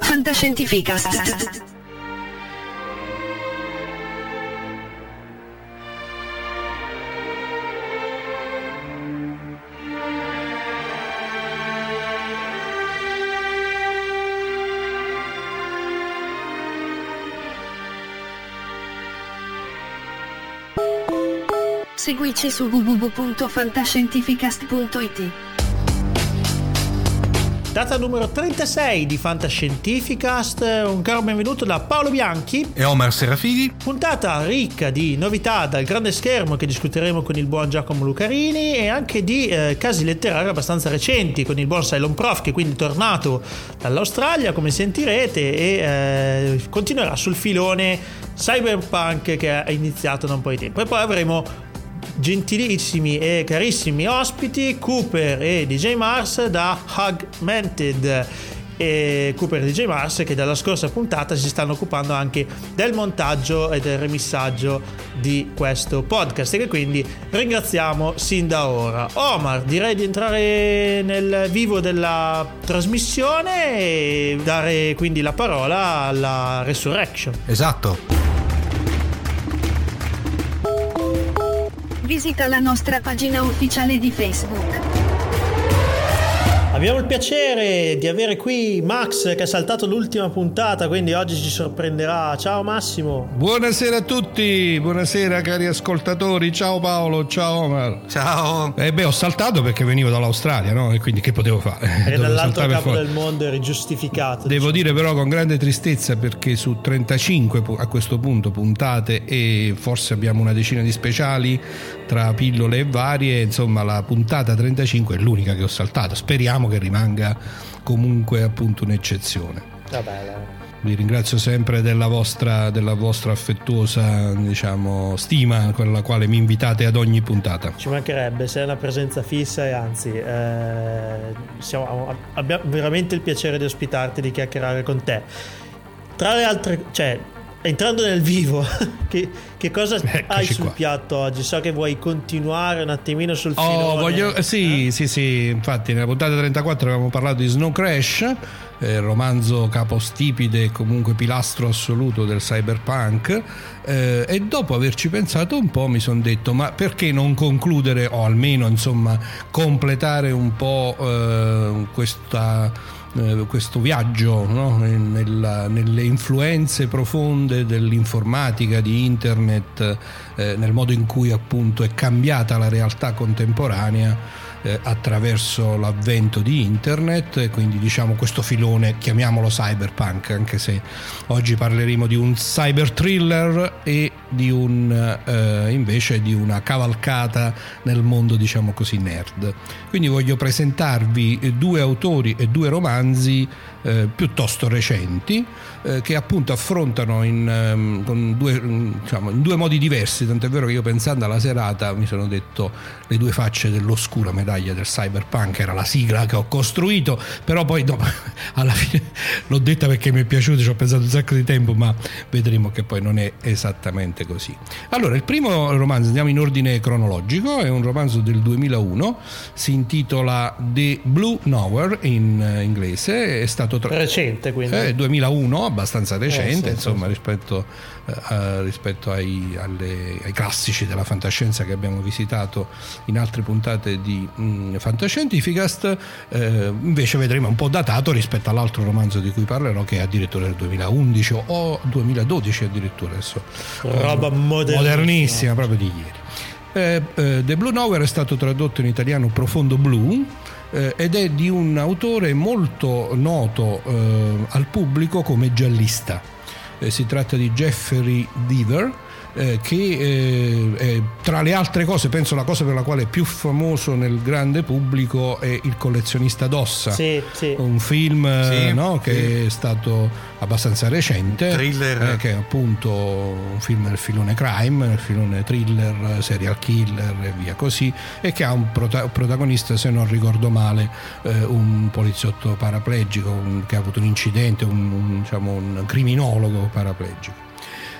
Fantascientificast. Seguici su www.fantascientificast.it. Data numero 36 di Fantascientificast, un caro benvenuto da Paolo Bianchi. E Omar Serafini. Puntata ricca di novità dal grande schermo che discuteremo con il buon Giacomo Lucarini e anche di eh, casi letterari abbastanza recenti con il buon Cylon Prof che quindi è tornato dall'Australia come sentirete e eh, continuerà sul filone cyberpunk che ha iniziato da un po' di tempo. E poi avremo gentilissimi e carissimi ospiti Cooper e DJ Mars da Augmented e Cooper e DJ Mars che dalla scorsa puntata si stanno occupando anche del montaggio e del remissaggio di questo podcast e che quindi ringraziamo sin da ora. Omar, direi di entrare nel vivo della trasmissione e dare quindi la parola alla Resurrection. Esatto. Visita la nostra pagina ufficiale di Facebook. Abbiamo il piacere di avere qui Max che ha saltato l'ultima puntata, quindi oggi ci sorprenderà. Ciao Massimo. Buonasera a tutti, buonasera cari ascoltatori. Ciao Paolo, ciao Omar. Ciao. Eh beh, ho saltato perché venivo dall'Australia, no? E quindi che potevo fare? E dall'altro capo fuori. del mondo eri giustificato. Devo diciamo. dire però con grande tristezza perché su 35 pu- a questo punto puntate e forse abbiamo una decina di speciali tra pillole e varie, insomma la puntata 35 è l'unica che ho saltato. Speriamo che rimanga comunque appunto un'eccezione. Vabbè. Vi ringrazio sempre della vostra, della vostra affettuosa diciamo, stima con la quale mi invitate ad ogni puntata. Ci mancherebbe, sei una presenza fissa e anzi eh, siamo- abbiamo veramente il piacere di ospitarti, di chiacchierare con te. Tra le altre, cioè, entrando nel vivo, che, che cosa Eccoci hai sul qua. piatto oggi? So che vuoi continuare un attimino sul filone. Oh, voglio, eh, sì, sì, sì, infatti nella puntata 34 avevamo parlato di Snow Crash, eh, romanzo capostipite e comunque pilastro assoluto del cyberpunk eh, e dopo averci pensato un po' mi sono detto ma perché non concludere o almeno insomma completare un po' eh, questa eh, questo viaggio no? Nella- nelle influenze profonde dell'informatica, di internet, eh, nel modo in cui appunto è cambiata la realtà contemporanea eh, attraverso l'avvento di internet quindi diciamo questo filone chiamiamolo cyberpunk anche se oggi parleremo di un cyber thriller e di un eh, invece di una cavalcata nel mondo diciamo così nerd. Quindi voglio presentarvi eh, due autori e due romanzi eh, piuttosto recenti eh, che appunto affrontano in, ehm, con due, mm, diciamo, in due modi diversi. Tant'è vero che io pensando alla serata mi sono detto le due facce dell'oscura medaglia del cyberpunk era la sigla che ho costruito però poi no, alla fine l'ho detta perché mi è piaciuto ci ho pensato un sacco di tempo ma vedremo che poi non è esattamente così allora il primo romanzo andiamo in ordine cronologico è un romanzo del 2001 si intitola The Blue Nowhere in eh, inglese è stato tra- Recente quindi. eh, 2001, abbastanza recente, Eh, sì, insomma, sì. rispetto, eh, a- rispetto ai, alle- ai classici della fantascienza che abbiamo visitato in altre puntate di mm, Fantascientificast. Eh, invece vedremo un po' datato rispetto all'altro romanzo di cui parlerò, che è addirittura del 2011 o 2012 addirittura adesso. Roba modernissima. modernissima, proprio di ieri. Eh, eh, The Blue Nowhere è stato tradotto in italiano Profondo Blu eh, ed è di un autore molto noto eh, al pubblico come giallista. Eh, si tratta di Jeffrey Deaver eh, che eh, è, tra le altre cose penso la cosa per la quale è più famoso nel grande pubblico è Il collezionista d'ossa Sì, sì. un film eh, Sì, no, che è stato abbastanza recente Thriller. eh, che è appunto un film nel filone crime nel filone thriller serial killer e via così e che ha un prota- protagonista se non ricordo male eh, un poliziotto paraplegico un- che ha avuto un incidente un, un, diciamo, un criminologo paraplegico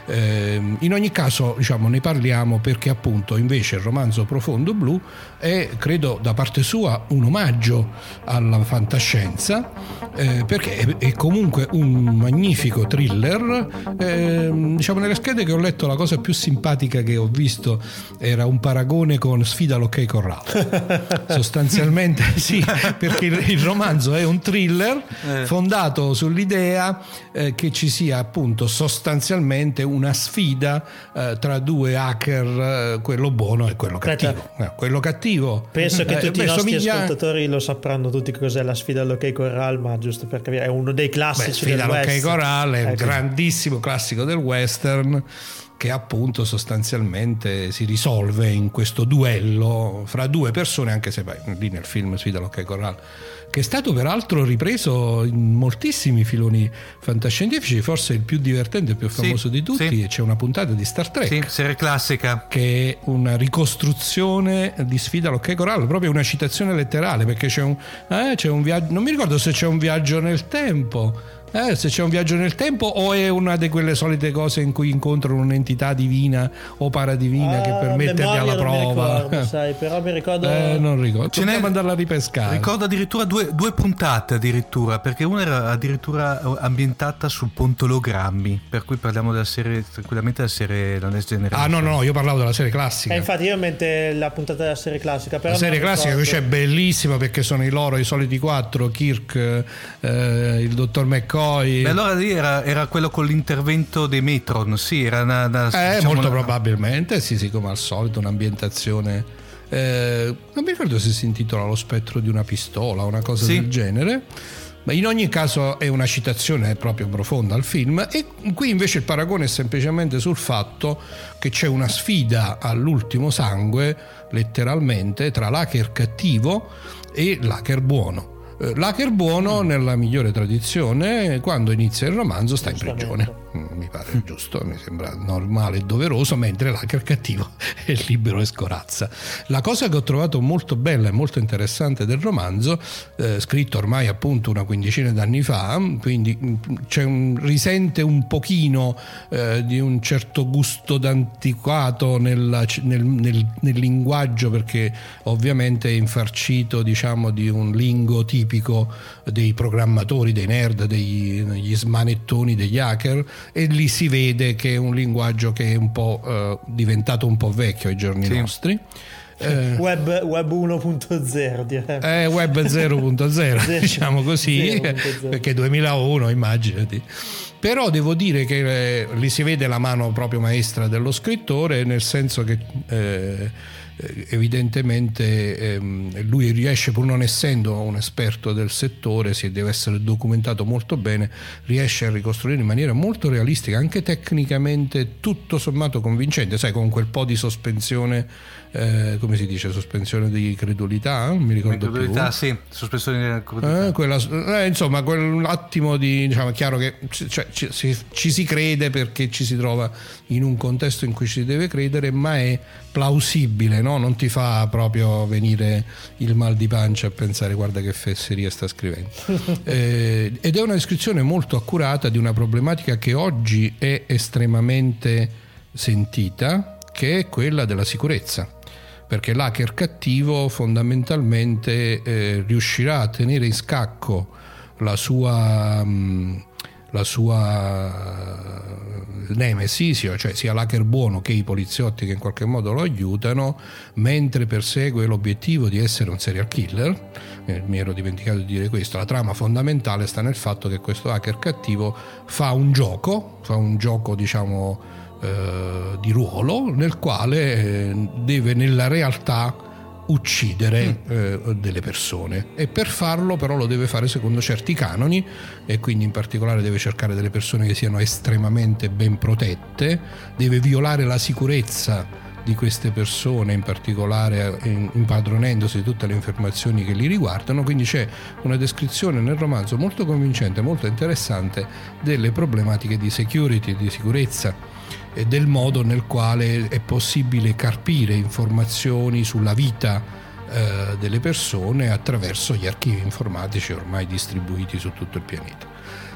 in ogni caso diciamo, ne parliamo perché appunto invece il romanzo Profondo Blu è credo da parte sua un omaggio alla fantascienza eh, perché è, comunque un magnifico thriller eh, diciamo nelle schede che ho letto la cosa più simpatica che ho visto era un paragone con Sfida l'ok corrale sostanzialmente sì perché il, romanzo è un thriller eh. fondato sull'idea eh, che ci sia appunto sostanzialmente una sfida eh, tra due hacker eh, quello buono e quello cattivo. Quello cattivo penso che tutti i nostri somiglia... ascoltatori lo sapranno tutti cos'è la sfida all'ok corral ma giusto per capire è uno dei classici Beh, sfida del all'ok corral è un ecco. grandissimo classico del western che appunto sostanzialmente si risolve in questo duello fra due persone, anche se beh, lì nel film Sfida l'ok corral che è stato peraltro ripreso in moltissimi filoni fantascientifici, forse il più divertente e più famoso sì, di tutti, sì. c'è una puntata di Star Trek. Sì, serie classica. Che è una ricostruzione di Sfida all'ok corallo, proprio una citazione letterale, perché c'è un, eh, c'è un viaggio, non mi ricordo se c'è un viaggio nel tempo eh, se c'è un viaggio nel tempo o è una di quelle solite cose in cui incontrano un'entità divina o paradivina ah, che permette alla prova. Ricordo, sai, però mi ricordo. Eh, non ricordo. Ce n'è andarla a ripescare. Ricordo addirittura due, due, puntate addirittura, perché una era addirittura ambientata sul pontologrammi, per cui parliamo della serie tranquillamente della serie La Next Generation. Ah, no, no, io parlavo della serie classica. Eh, infatti, io mente la puntata della serie classica. Però la serie classica che c'è bellissima perché sono i loro, i soliti quattro, Kirk, eh, il dottor McCoy poi... Beh, allora lì era, era, quello con l'intervento dei Metron, sì, era una... una eh, diciamo molto una... probabilmente, sì, sì, come al solito, un'ambientazione... Eh, non mi ricordo se si intitola Lo spettro di una pistola o una cosa sì. del genere. Ma in ogni caso è una citazione proprio profonda al film e qui invece il paragone è semplicemente sul fatto che c'è una sfida all'ultimo sangue, letteralmente, tra l'hacker cattivo e l'hacker buono. L'hacker buono, nella migliore tradizione, quando inizia il romanzo sta in prigione. Mm, mi pare giusto, mi sembra normale e doveroso, mentre l'hacker cattivo è libero e scorazza. La cosa che ho trovato molto bella e molto interessante del romanzo, eh, scritto ormai appunto una quindicina d'anni fa, quindi mm, un, risente un pochino eh, di un certo gusto d'antiquato nella, nel, nel, nel linguaggio, perché ovviamente è infarcito diciamo di un lingo tipico dei programmatori, dei nerd, degli smanettoni, degli hacker e lì si vede che è un linguaggio che è un po' eh, diventato un po' vecchio ai giorni sì. nostri. Eh, web, web 1.0 direi. Eh, web 0.0 diciamo così 0.0. perché 2001 immaginati però devo dire che eh, lì si vede la mano proprio maestra dello scrittore nel senso che eh, evidentemente ehm, lui riesce, pur non essendo un esperto del settore, si deve essere documentato molto bene, riesce a ricostruire in maniera molto realistica, anche tecnicamente tutto sommato convincente, sai, con quel po' di sospensione eh, come si dice, sospensione di credulità, non mi ricordo credulità, più. sì, sospensione di credulità. Eh, quella, eh, insomma, quell'attimo di, diciamo, è chiaro che cioè, ci, ci, ci, si crede perché ci si trova in un contesto in cui ci si deve credere, ma è plausibile, no? non ti fa proprio venire il mal di pancia a pensare guarda che fesseria sta scrivendo. eh, ed è una descrizione molto accurata di una problematica che oggi è estremamente sentita, che è quella della sicurezza perché l'hacker cattivo fondamentalmente eh, riuscirà a tenere in scacco la sua, mm, la sua eh, nemesi, cioè sia l'hacker buono che i poliziotti che in qualche modo lo aiutano, mentre persegue l'obiettivo di essere un serial killer. Eh, mi ero dimenticato di dire questo, la trama fondamentale sta nel fatto che questo hacker cattivo fa un gioco, fa un gioco diciamo eh, di ruolo nel quale eh, deve nella realtà uccidere mm. eh, delle persone. E per farlo però lo deve fare secondo certi canoni e quindi in particolare deve cercare delle persone che siano estremamente ben protette, deve violare la sicurezza di queste persone, in particolare impadronendosi di tutte le informazioni che li riguardano, quindi c'è una descrizione nel romanzo molto convincente, molto interessante delle problematiche di security, di sicurezza del modo nel quale è possibile carpire informazioni sulla vita eh, delle persone attraverso gli archivi informatici ormai distribuiti su tutto il pianeta.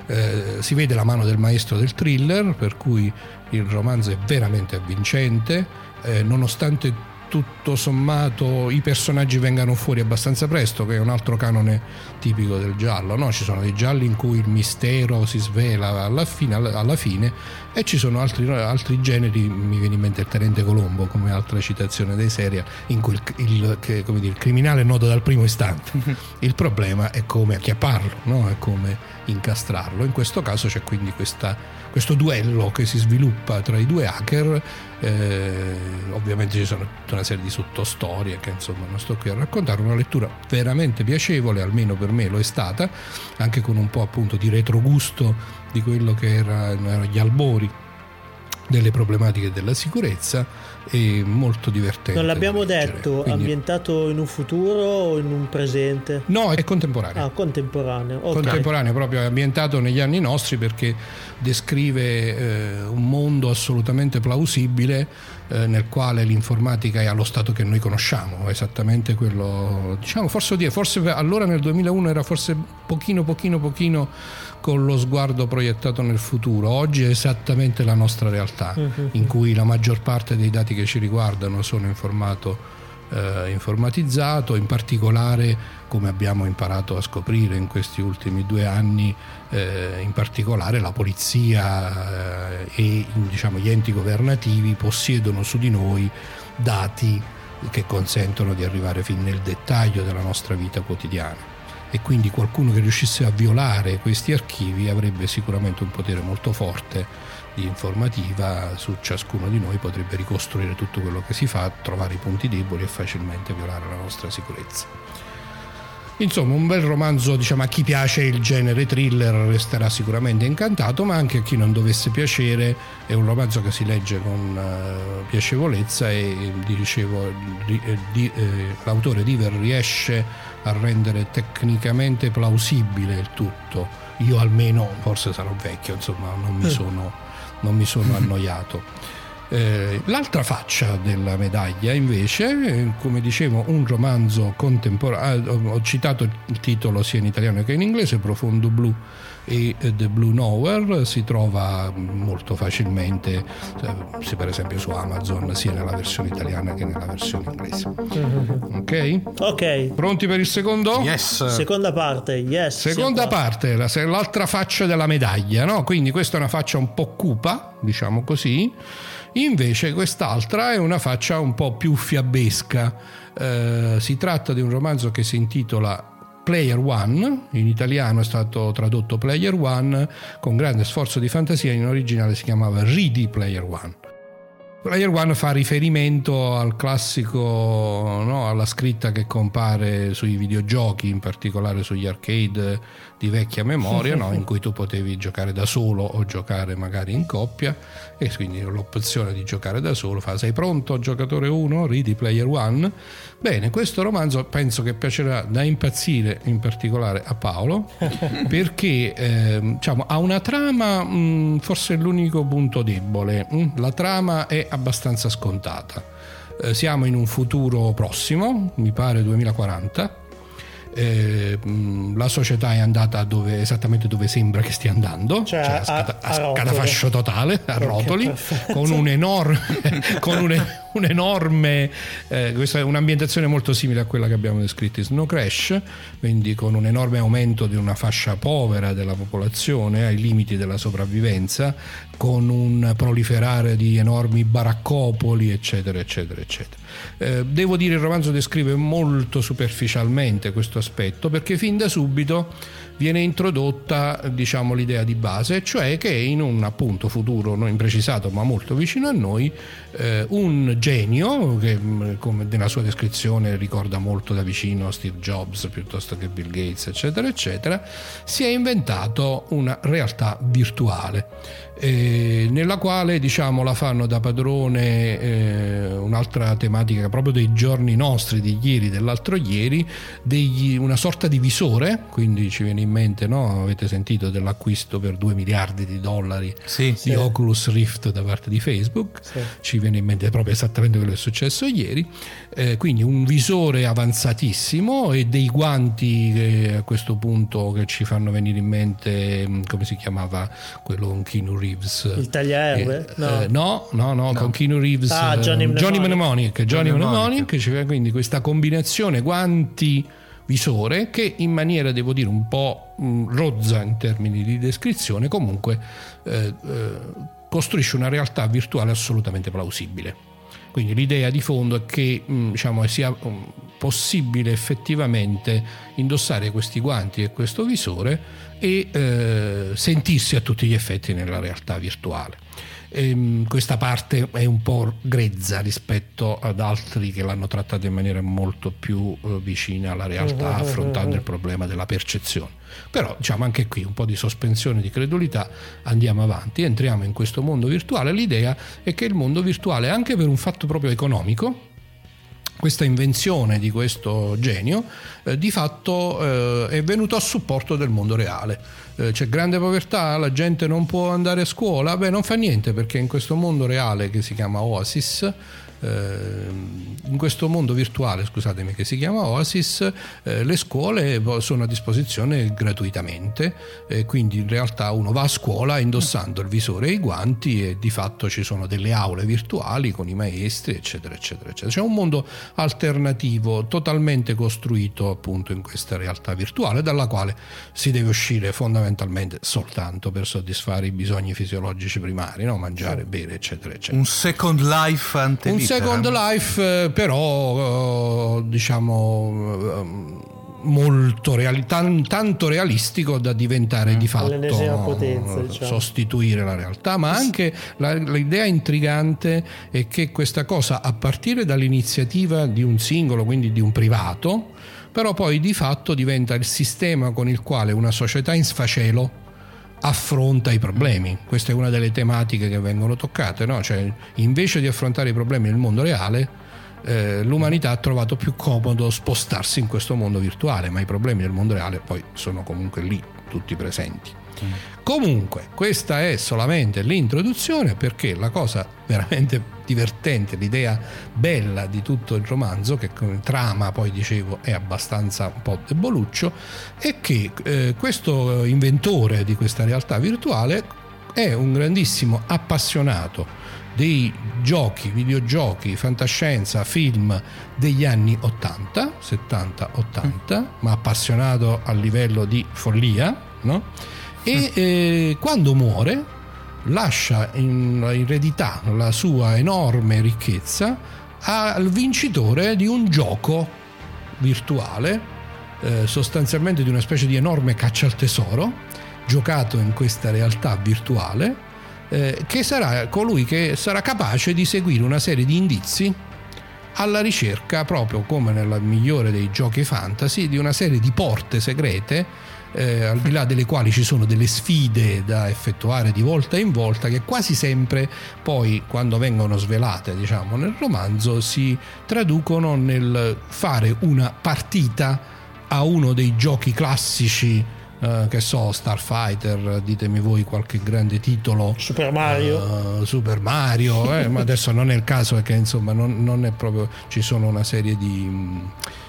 Eh, si vede la mano del maestro del thriller, per cui il romanzo è veramente avvincente, eh, nonostante tutto sommato i personaggi vengano fuori abbastanza presto, che è un altro canone tipico del giallo. No? Ci sono dei gialli in cui il mistero si svela alla fine, alla fine e ci sono altri, altri, generi, mi viene in mente il Tenente Colombo come altra citazione dei serie, in cui il, il, che, dire, il criminale è noto dal primo istante. Il problema è come acchiapparlo, no? è come incastrarlo. In questo caso c'è quindi questa, questo duello che si sviluppa tra i due hacker. Eh, ovviamente ci sono tutta una serie di sottostorie che insomma non sto qui a raccontare, una lettura veramente piacevole, almeno per me lo è stata, anche con un po' appunto di retrogusto di quello che erano gli albori delle problematiche della sicurezza e molto divertente. Non l'abbiamo detto, Quindi... ambientato in un futuro o in un presente? No, è contemporaneo. Ah, contemporaneo. Okay. Contemporaneo, proprio ambientato negli anni nostri perché descrive eh, un mondo assolutamente plausibile eh, nel quale l'informatica è allo stato che noi conosciamo, esattamente quello, diciamo, forse, forse allora nel 2001 era forse pochino, pochino, pochino con lo sguardo proiettato nel futuro. Oggi è esattamente la nostra realtà, uh-huh. in cui la maggior parte dei dati che ci riguardano sono in formato eh, informatizzato, in particolare come abbiamo imparato a scoprire in questi ultimi due anni, eh, in particolare la polizia eh, e diciamo, gli enti governativi possiedono su di noi dati che consentono di arrivare fin nel dettaglio della nostra vita quotidiana. E quindi qualcuno che riuscisse a violare questi archivi avrebbe sicuramente un potere molto forte di informativa su ciascuno di noi, potrebbe ricostruire tutto quello che si fa, trovare i punti deboli e facilmente violare la nostra sicurezza. Insomma, un bel romanzo, diciamo, a chi piace il genere thriller resterà sicuramente incantato, ma anche a chi non dovesse piacere è un romanzo che si legge con uh, piacevolezza e dicevo, di, di, eh, l'autore Diver riesce a rendere tecnicamente plausibile il tutto. Io almeno, forse sarò vecchio, insomma, non mi mm. sono, non mi sono annoiato. Eh, l'altra faccia della medaglia invece, come dicevo, un romanzo contemporaneo, ho citato il titolo sia in italiano che in inglese, Profondo Blu e The Blue Nowhere, si trova molto facilmente, eh, per esempio su Amazon, sia nella versione italiana che nella versione inglese. Ok? Ok. Pronti per il secondo? Yes. Seconda parte, yes. Seconda parte, la, l'altra faccia della medaglia, no? Quindi questa è una faccia un po' cupa, diciamo così Invece quest'altra è una faccia un po' più fiabesca. Eh, si tratta di un romanzo che si intitola Player One, in italiano è stato tradotto Player One, con grande sforzo di fantasia, in originale si chiamava Ready Player One. Player One fa riferimento al classico, no, alla scritta che compare sui videogiochi, in particolare sugli arcade di vecchia memoria, no, in cui tu potevi giocare da solo o giocare magari in coppia e quindi l'opzione di giocare da solo fa sei pronto giocatore 1, Ready Player One. Bene, questo romanzo penso che piacerà da impazzire in particolare a Paolo perché eh, diciamo, ha una trama, mh, mm, forse l'unico punto debole? Mm, la trama è abbastanza scontata. Eh, siamo in un futuro prossimo, mi pare 2040 eh, la società è andata dove, esattamente dove sembra che stia andando, cioè, cioè a, scata, a, a scatafascio totale, a rotoli, con un enorme, con un, un enorme eh, questa è un'ambientazione molto simile a quella che abbiamo descritto in Snow Crash, quindi con un enorme aumento di una fascia povera della popolazione ai limiti della sopravvivenza, con un proliferare di enormi baraccopoli, eccetera, eccetera, eccetera. Eh, devo dire il romanzo descrive molto superficialmente questo aspetto perché fin da subito viene introdotta diciamo, l'idea di base, cioè che in un appunto futuro non imprecisato ma molto vicino a noi, eh, un genio che mm, come nella sua descrizione ricorda molto da vicino Steve Jobs piuttosto che Bill Gates, eccetera, eccetera, si è inventato una realtà virtuale eh, nella quale diciamo la fanno da padrone eh, un'altra tematica proprio dei giorni nostri, di ieri, dell'altro ieri, degli, una sorta di visore, quindi ci viene in mente, no? avete sentito dell'acquisto per 2 miliardi di dollari Sì. di Sì. Oculus Rift da parte di Facebook, Sì. ci viene in mente proprio esattamente quello che è successo ieri, Eh, quindi un visore avanzatissimo e dei guanti che a questo punto che ci fanno venire in mente, mh, come si chiamava quello con Keanu Reeves? Il tagliaerbe? Eh, No. eh, no, no, no, con Keanu Reeves, Ah, eh, Johnny Mnemonic. Mnemonic, Johnny Johnny Mnemonic, ci- quindi questa combinazione guanti visore che in maniera devo dire un po' mh, rozza in termini di descrizione comunque eh, eh, costruisce una realtà virtuale assolutamente plausibile. Quindi l'idea di fondo è che mh, diciamo, sia mh, possibile effettivamente indossare questi guanti e questo visore e eh, sentirsi a tutti gli effetti nella realtà virtuale. Ehm, questa parte è un po' grezza rispetto ad altri che l'hanno trattata in maniera molto più eh, vicina alla realtà, affrontando il problema della percezione. Però diciamo anche qui un po' di sospensione di credulità, andiamo avanti, entriamo in questo mondo virtuale. L'idea è che il mondo virtuale, anche per un fatto proprio economico, questa invenzione di questo genio eh, di fatto eh, è venuto a supporto del mondo reale. Eh, c'è grande povertà, la gente non può andare a scuola, beh non fa niente perché in questo mondo reale che si chiama Oasis, in questo mondo virtuale, scusatemi, che si chiama Oasis, eh, le scuole sono a disposizione gratuitamente, quindi in realtà uno va a scuola indossando il visore e i guanti e di fatto ci sono delle aule virtuali con i maestri, eccetera, eccetera, eccetera. C'è un mondo alternativo totalmente costruito appunto in questa realtà virtuale dalla quale si deve uscire fondamentalmente soltanto per soddisfare i bisogni fisiologici primari, no? mangiare, bere, eccetera, eccetera. Un second life ante. Second Life, eh, però, eh, diciamo, eh, molto reali- tan- tanto realistico da diventare di fatto potenza, diciamo. sostituire la realtà, ma anche la- l'idea intrigante è che questa cosa, a partire dall'iniziativa di un singolo, quindi di un privato, però poi di fatto diventa il sistema con il quale una società in sfacelo affronta i problemi. Questa è una delle tematiche che vengono toccate, no? Cioè, invece di affrontare i problemi nel mondo reale, eh, l'umanità ha trovato più comodo spostarsi in questo mondo virtuale, ma i problemi del mondo reale poi sono comunque lì, tutti presenti. Comunque, questa è solamente l'introduzione perché la cosa veramente divertente, l'idea bella di tutto il romanzo, che come trama poi dicevo è abbastanza un po' deboluccio, è che eh, questo inventore di questa realtà virtuale è un grandissimo appassionato dei giochi, videogiochi, fantascienza, film degli anni 80, 70-80, ma appassionato a livello di follia, no? E eh, quando muore lascia in eredità la sua enorme ricchezza al vincitore di un gioco virtuale, eh, sostanzialmente di una specie di enorme caccia al tesoro, giocato in questa realtà virtuale, eh, che sarà colui che sarà capace di seguire una serie di indizi alla ricerca, proprio come nel migliore dei giochi fantasy, di una serie di porte segrete, eh, al di là delle quali ci sono delle sfide da effettuare di volta in volta, che quasi sempre poi, quando vengono svelate, diciamo, nel romanzo, si traducono nel fare una partita a uno dei giochi classici. eh, che so, Starfighter, ditemi voi qualche grande titolo Super Mario. Uh, Super Mario, eh, ma adesso non è il caso perché insomma non, non è proprio, ci sono una serie di,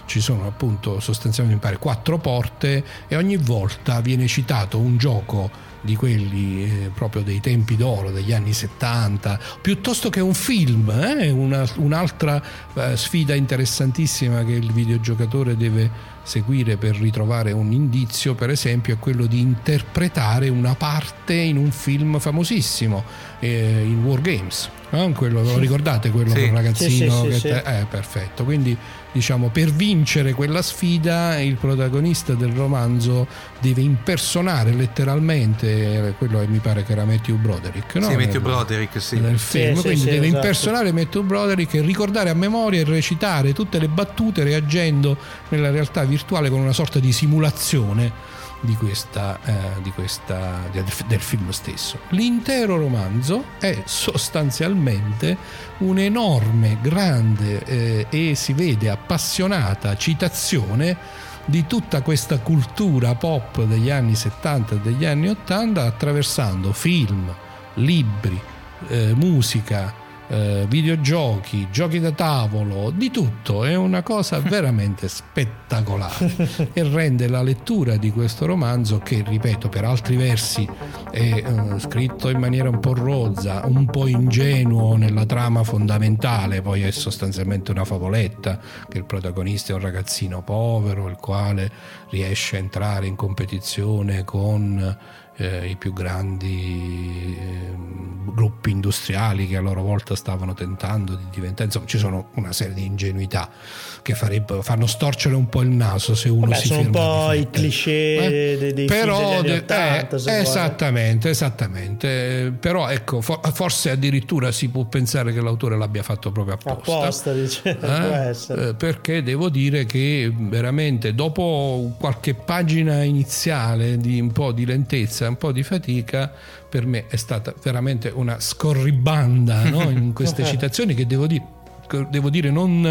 ci sono appunto sostanzialmente pare quattro porte e ogni volta viene citato un gioco di quelli eh, proprio dei tempi d'oro degli anni 70 piuttosto che un film eh, una- un'altra eh, sfida interessantissima che il videogiocatore deve seguire per ritrovare un indizio per esempio è quello di interpretare una parte in un film famosissimo eh, in War Games no? quello, lo ricordate quello Sì. il ragazzino Sì, sì, che eh, perfetto quindi diciamo per vincere quella sfida il protagonista del romanzo deve impersonare letteralmente quello che mi pare che era Matthew Broderick no? Sì, Matthew Nel- Broderick, sì. nel film, sì, quindi sì, deve esatto. impersonare Matthew Broderick e ricordare a memoria e recitare tutte le battute reagendo nella realtà virtuale con una sorta di simulazione di questa, eh, di questa, del film stesso. L'intero romanzo è sostanzialmente un'enorme, grande eh, e si vede appassionata citazione di tutta questa cultura pop degli anni 70 e degli anni 80 attraversando film, libri, eh, musica, eh, videogiochi, giochi da tavolo, di tutto. È una cosa veramente spettacolare e rende la lettura di questo romanzo, che ripeto per altri versi è eh, scritto in maniera un po' rozza, un po' ingenuo nella trama fondamentale, poi è sostanzialmente una favoletta, che il protagonista è un ragazzino povero, il quale riesce a entrare in competizione con eh, i più grandi eh, gruppi industriali che a loro volta stavano tentando di diventare, insomma ci sono una serie di ingenuità che fanno storcere un po' il naso se uno Vabbè, si sono un po' i cliché eh? dei, dei però, film 80, eh, esattamente, esattamente. Però ecco, for- forse addirittura si può pensare che l'autore l'abbia fatto proprio apposta. Apposta, dice. Eh? eh? Perché devo dire che veramente dopo qualche pagina iniziale di un po' di lentezza, un po' di fatica, per me è stata veramente una scorribanda no? in queste citazioni che devo dire devo dire non,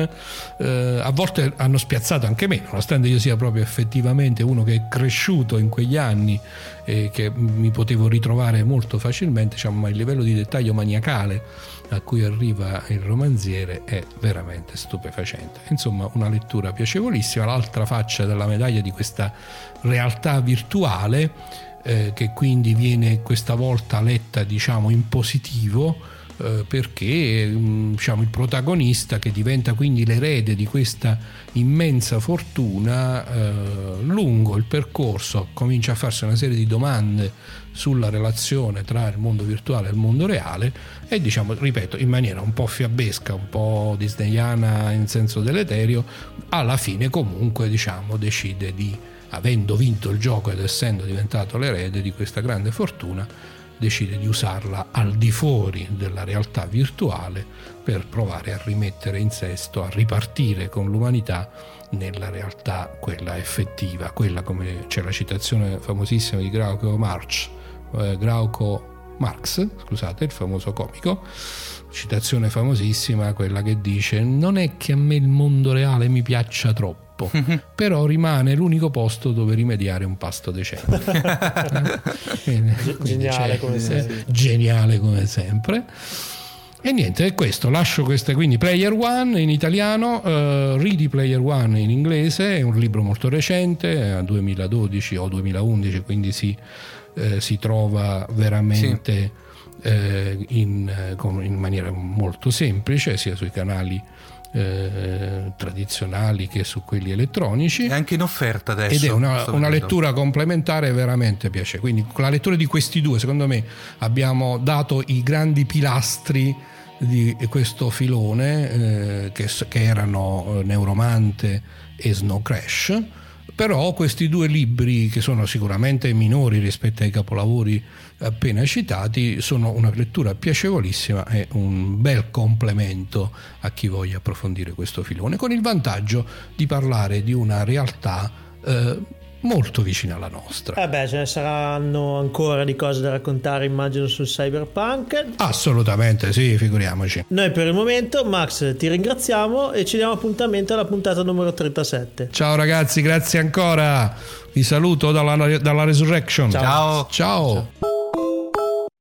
eh, a volte hanno spiazzato anche me nonostante io sia proprio effettivamente uno che è cresciuto in quegli anni e che mi potevo ritrovare molto facilmente diciamo, ma il livello di dettaglio maniacale a cui arriva il romanziere è veramente stupefacente. Insomma una lettura piacevolissima. L'altra faccia della medaglia di questa realtà virtuale eh, che quindi viene questa volta letta diciamo in positivo eh, perché mm, diciamo, il protagonista che diventa quindi l'erede di questa immensa fortuna eh, lungo il percorso comincia a farsi una serie di domande sulla relazione tra il mondo virtuale e il mondo reale e diciamo ripeto in maniera un po' fiabesca un po' disneyana in senso deleterio alla fine comunque diciamo decide di avendo vinto il gioco ed essendo diventato l'erede di questa grande fortuna, decide di usarla al di fuori della realtà virtuale per provare a rimettere in sesto, a ripartire con l'umanità nella realtà quella effettiva, quella come c'è la citazione famosissima di Glauco Marx, eh, Glauco Marx, scusate, il famoso comico, citazione famosissima, quella che dice non è che a me il mondo reale mi piaccia troppo, troppo, però rimane l'unico posto dove rimediare un pasto decente. geniale, come sempre. geniale come sempre. E niente, è questo, lascio queste quindi Player One in italiano, uh, Ready Player One in inglese, è un libro molto recente, 2012 o 2011, quindi si, eh, si trova veramente sì. eh, in, in, maniera molto semplice, sia sui canali eh, tradizionali che su quelli elettronici. È anche in offerta adesso. Ed è una, una lettura complementare veramente piace. Quindi con la lettura di questi due, secondo me, abbiamo dato i grandi pilastri di questo filone eh, che, che, erano eh, Neuromante e Snow Crash però questi due libri che sono sicuramente minori rispetto ai capolavori appena citati sono una lettura piacevolissima e un bel complemento a chi voglia approfondire questo filone con il vantaggio di parlare di una realtà eh, molto vicina alla nostra. Eh beh, ce ne saranno ancora di cose da raccontare, immagino, sul cyberpunk. Assolutamente, sì, figuriamoci. Noi per il momento, Max, ti ringraziamo e ci diamo appuntamento alla puntata numero 37. Ciao ragazzi, grazie ancora. Vi saluto dalla, dalla Resurrection. Ciao. Ciao. Ciao.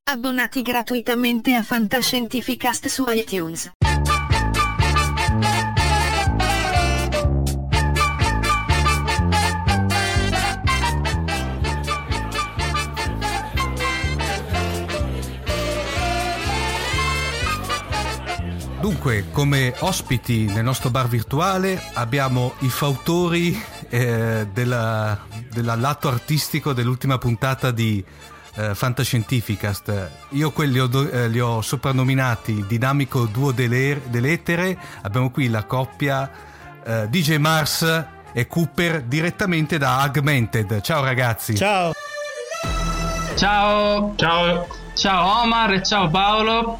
Abbonati gratuitamente a Fantascientificast su iTunes. Dunque, come ospiti nel nostro bar virtuale abbiamo i fautori eh, della, della lato artistico dell'ultima puntata di eh, Fantascientificast. Io quelli ho, eh, li ho soprannominati il dinamico duo delle, dell'etere. Abbiamo qui la coppia eh, DJ Mars e Cooper direttamente da Augmented. Ciao ragazzi. Ciao. Ciao. Ciao. Ciao Omar e ciao Paolo.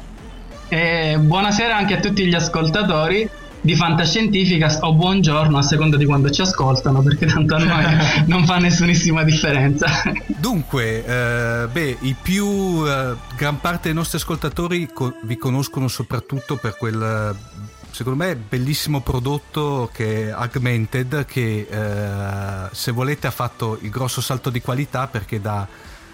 E buonasera anche a tutti gli ascoltatori. Di fantascientifica o buongiorno a seconda di quando ci ascoltano perché tanto a noi non fa nessunissima differenza. Dunque, eh, beh, i più eh, gran parte dei nostri ascoltatori co- vi conoscono soprattutto per quel secondo me bellissimo prodotto che è Augmented che eh, se volete ha fatto il grosso salto di qualità perché da,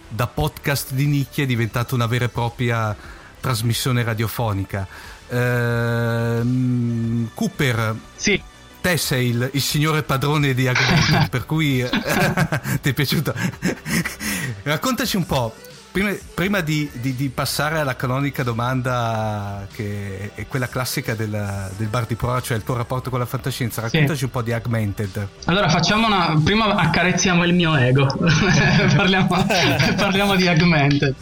da podcast di nicchia è diventato una vera e propria trasmissione radiofonica. Uh, Cooper. Sì. Te sei il, il signore padrone di Augmented, per cui ti è piaciuto. Raccontaci un po', Prima, prima di, di, di, passare alla canonica domanda, che è quella classica del, del bar di prova, cioè il tuo rapporto con la fantascienza, raccontaci sì. un po' di Augmented. Allora, facciamo una. Prima accarezziamo il mio ego, parliamo, parliamo, di Augmented.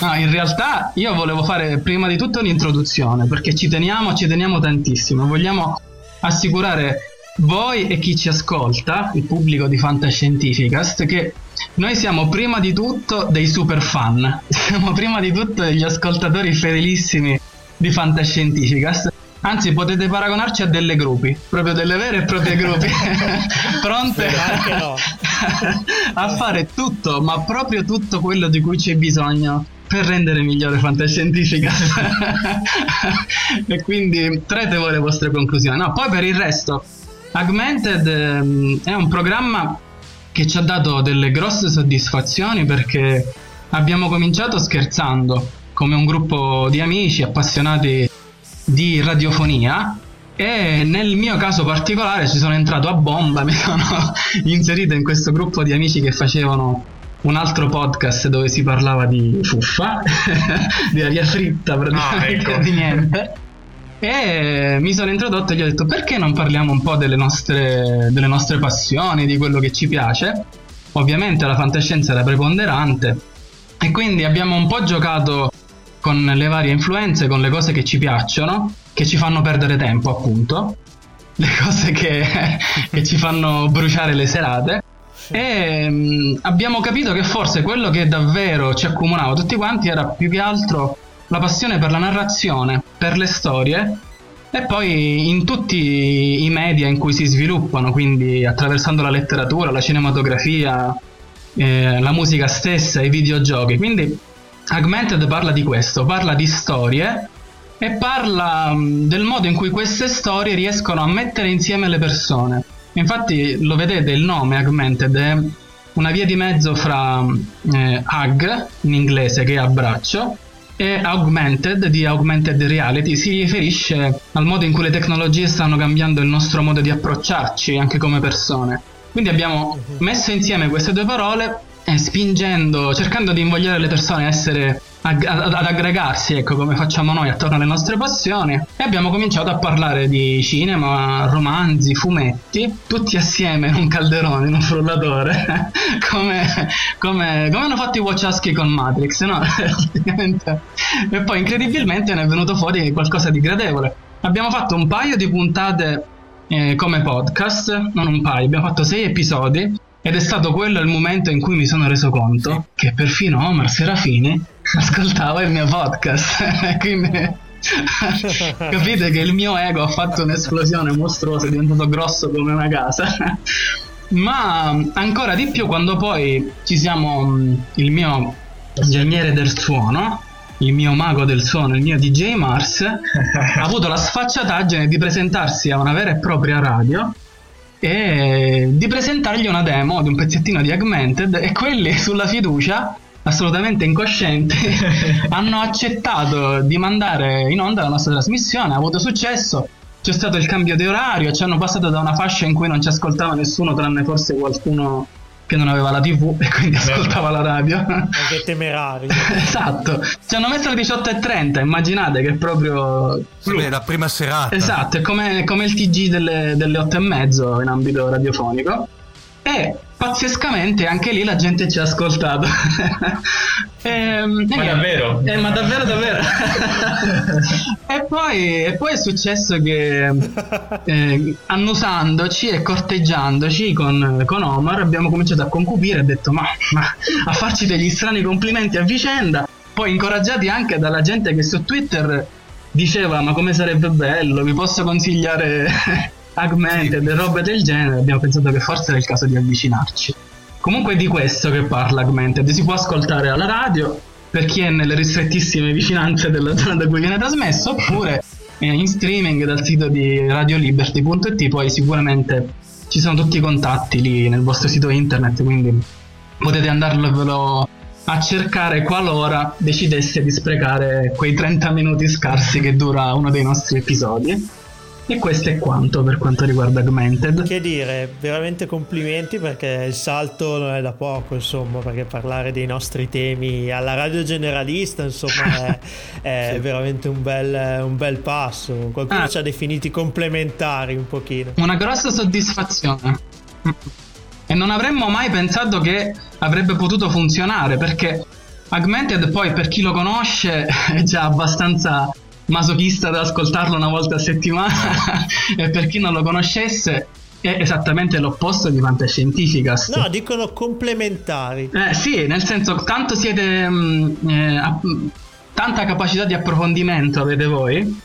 No, in realtà io volevo fare prima di tutto un'introduzione, perché ci teniamo, ci teniamo tantissimo. Vogliamo assicurare voi e chi ci ascolta, il pubblico di Fantascientificast, che noi siamo prima di tutto dei super fan, siamo prima di tutto degli ascoltatori fedelissimi di Fantascientificast. Anzi, potete paragonarci a delle gruppi, proprio delle vere e proprie gruppi, pronte no. a fare tutto, ma proprio tutto quello di cui c'è bisogno per rendere migliore Fantascientifica. e quindi trattevo le vostre conclusioni. No, poi per il resto, Augmented ehm, è un programma che ci ha dato delle grosse soddisfazioni perché abbiamo cominciato scherzando come un gruppo di amici appassionati di radiofonia e nel mio caso particolare ci sono entrato a bomba, mi sono inserito in questo gruppo di amici che facevano un altro podcast dove si parlava di fuffa, di aria fritta praticamente, ah, ecco. di niente. E mi sono introdotto e gli ho detto perché non parliamo un po' delle nostre, delle nostre passioni, di quello che ci piace. Ovviamente la fantascienza era preponderante e quindi abbiamo un po' giocato con le varie influenze, con le cose che ci piacciono, che ci fanno perdere tempo appunto, le cose che, che ci fanno bruciare le serate. E um, abbiamo capito che forse quello che davvero ci accomunava tutti quanti era più che altro la passione per la narrazione, per le storie e poi in tutti i media in cui si sviluppano, quindi attraversando la letteratura, la cinematografia, eh, la musica stessa, i videogiochi. Quindi Augmented parla di questo, parla di storie e parla mm, del modo in cui queste storie riescono a mettere insieme le persone. Infatti lo vedete, il nome Augmented è una via di mezzo fra eh, hug in inglese che è abbraccio e augmented di augmented reality si riferisce al modo in cui le tecnologie stanno cambiando il nostro modo di approcciarci anche come persone. Quindi abbiamo mhm. messo insieme queste due parole e spingendo, cercando di invogliare le persone a essere ad, aggregarsi, ecco come facciamo noi attorno alle nostre passioni e abbiamo cominciato a parlare di cinema, romanzi, fumetti, tutti assieme in un calderone, in un frullatore, come, come, come hanno fatto i Wachowski con Matrix, no? e poi incredibilmente ne è venuto fuori qualcosa di gradevole. Abbiamo fatto un paio di puntate eh, come podcast, non un paio, abbiamo fatto sei episodi ed è stato quello il momento in cui mi sono reso conto che perfino Omar Serafini ascoltava il mio podcast. Quindi capite che il mio ego ha fatto un'esplosione mostruosa, è diventato grosso come una casa. Ma ancora di più quando poi ci siamo, il mio ingegnere del suono, il mio mago del suono, il mio DJ Mars, ha avuto la sfacciataggine di presentarsi a una vera e propria radio e di presentargli una demo di un pezzettino di Augmented e quelli sulla fiducia assolutamente incoscienti hanno accettato di mandare in onda la nostra trasmissione, ha avuto successo, c'è stato il cambio di orario, ci hanno passato da una fascia in cui non ci ascoltava nessuno tranne forse qualcuno che non aveva la tv e quindi ascoltava la radio. Anche temerari. esatto. Ci hanno messo le 18.30, immaginate che è proprio... Sì, la prima serata. Esatto, è come, come il TG delle, delle 8 e mezzo in ambito radiofonico. E pazzescamente anche lì la gente ci ha ascoltato. e, ehm, ma eh, davvero? Eh, ma davvero, davvero. e, poi, e, poi, è successo che eh, annusandoci e corteggiandoci con, con, Omar abbiamo cominciato a concupire e detto ma, ma a farci degli strani complimenti a vicenda. Poi incoraggiati anche dalla gente che su Twitter diceva ma come sarebbe bello, vi posso consigliare Augmented sì. e robe del genere, abbiamo pensato che forse era il caso di avvicinarci. Comunque è di questo che parla Augmented, si può ascoltare alla radio per chi è nelle ristrettissime vicinanze della zona da cui viene trasmesso oppure in streaming dal sito di radioliberty.it poi sicuramente ci sono tutti i contatti lì nel vostro sito internet quindi potete andarvelo a cercare qualora decidesse di sprecare quei 30 minuti scarsi che dura uno dei nostri episodi e questo è quanto per quanto riguarda Augmented. Che dire, veramente complimenti perché il salto non è da poco, insomma, perché parlare dei nostri temi alla radio generalista, insomma, è, è sì. veramente un bel, un bel, passo. Qualcuno ah. ci ha definiti complementari un pochino. Una grossa soddisfazione. E non avremmo mai pensato che avrebbe potuto funzionare perché Augmented poi per chi lo conosce è già abbastanza masochista da ascoltarlo una volta a settimana e per chi non lo conoscesse è esattamente l'opposto di Fantascientificast. No, dicono complementari. Eh, sì, nel senso, tanto siete. Mh, mm, eh, app- tanta capacità di approfondimento avete voi,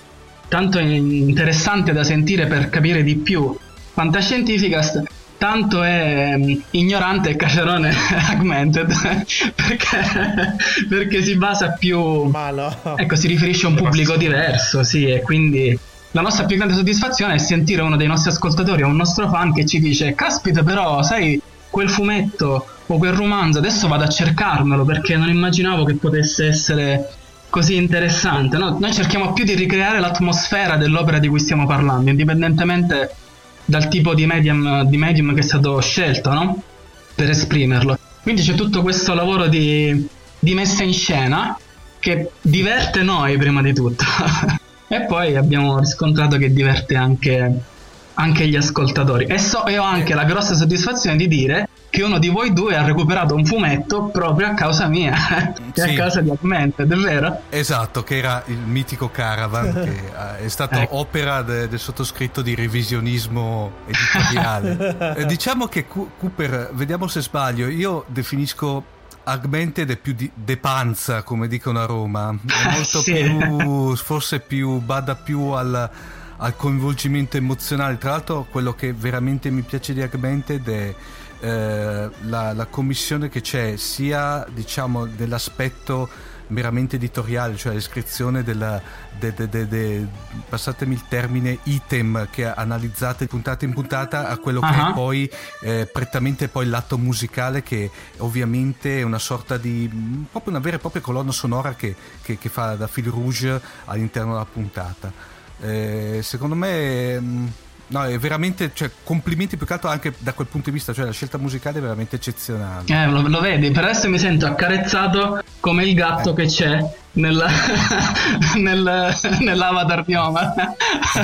tanto è interessante da sentire per capire di più. Fantascientificast tanto è um, ignorante e cacerone augmented perché, perché, si basa più no. ecco si riferisce a un pubblico diverso sì e quindi la nostra più grande soddisfazione è sentire uno dei nostri ascoltatori o un nostro fan che ci dice caspita però sai quel fumetto o quel romanzo adesso vado a cercarmelo perché non immaginavo che potesse essere così interessante no? noi cerchiamo più di ricreare l'atmosfera dell'opera di cui stiamo parlando indipendentemente dal tipo di medium, di medium che è stato scelto no? per esprimerlo. Quindi c'è tutto questo lavoro di, di messa in scena che diverte noi prima di tutto. e poi abbiamo riscontrato che diverte anche, anche gli ascoltatori. E, so, e ho anche la grossa soddisfazione di dire che uno di voi due ha recuperato un fumetto proprio a causa mia, sì. a causa di Augmented, è vero? Esatto, che era il mitico Caravan, che eh, è stato ecco. opera de- del sottoscritto di revisionismo editoriale. eh, diciamo che Cooper, vediamo se sbaglio, io definisco Augmented è più di de panza, come dicono a Roma, è molto sì. più, forse più, bada più al al coinvolgimento emozionale. Tra l'altro, quello che veramente mi piace di Augmented è eh, la, la, commissione che c'è sia diciamo dell'aspetto meramente editoriale, cioè l'iscrizione della, de, de, de, passatemi il termine, item che analizzate puntata in puntata a quello uh-huh. che è poi eh, prettamente poi l'atto musicale che ovviamente è una sorta di proprio una vera e propria colonna sonora che, che, che fa da fil rouge all'interno della puntata. Eh, secondo me... Mh, mm, No, è veramente, cioè, complimenti più che altro anche da quel punto di vista, cioè la scelta musicale è veramente eccezionale. Eh, lo, lo vedi, per adesso mi sento accarezzato come il gatto eh. che c'è nel, nel, nell'avatar di Omar.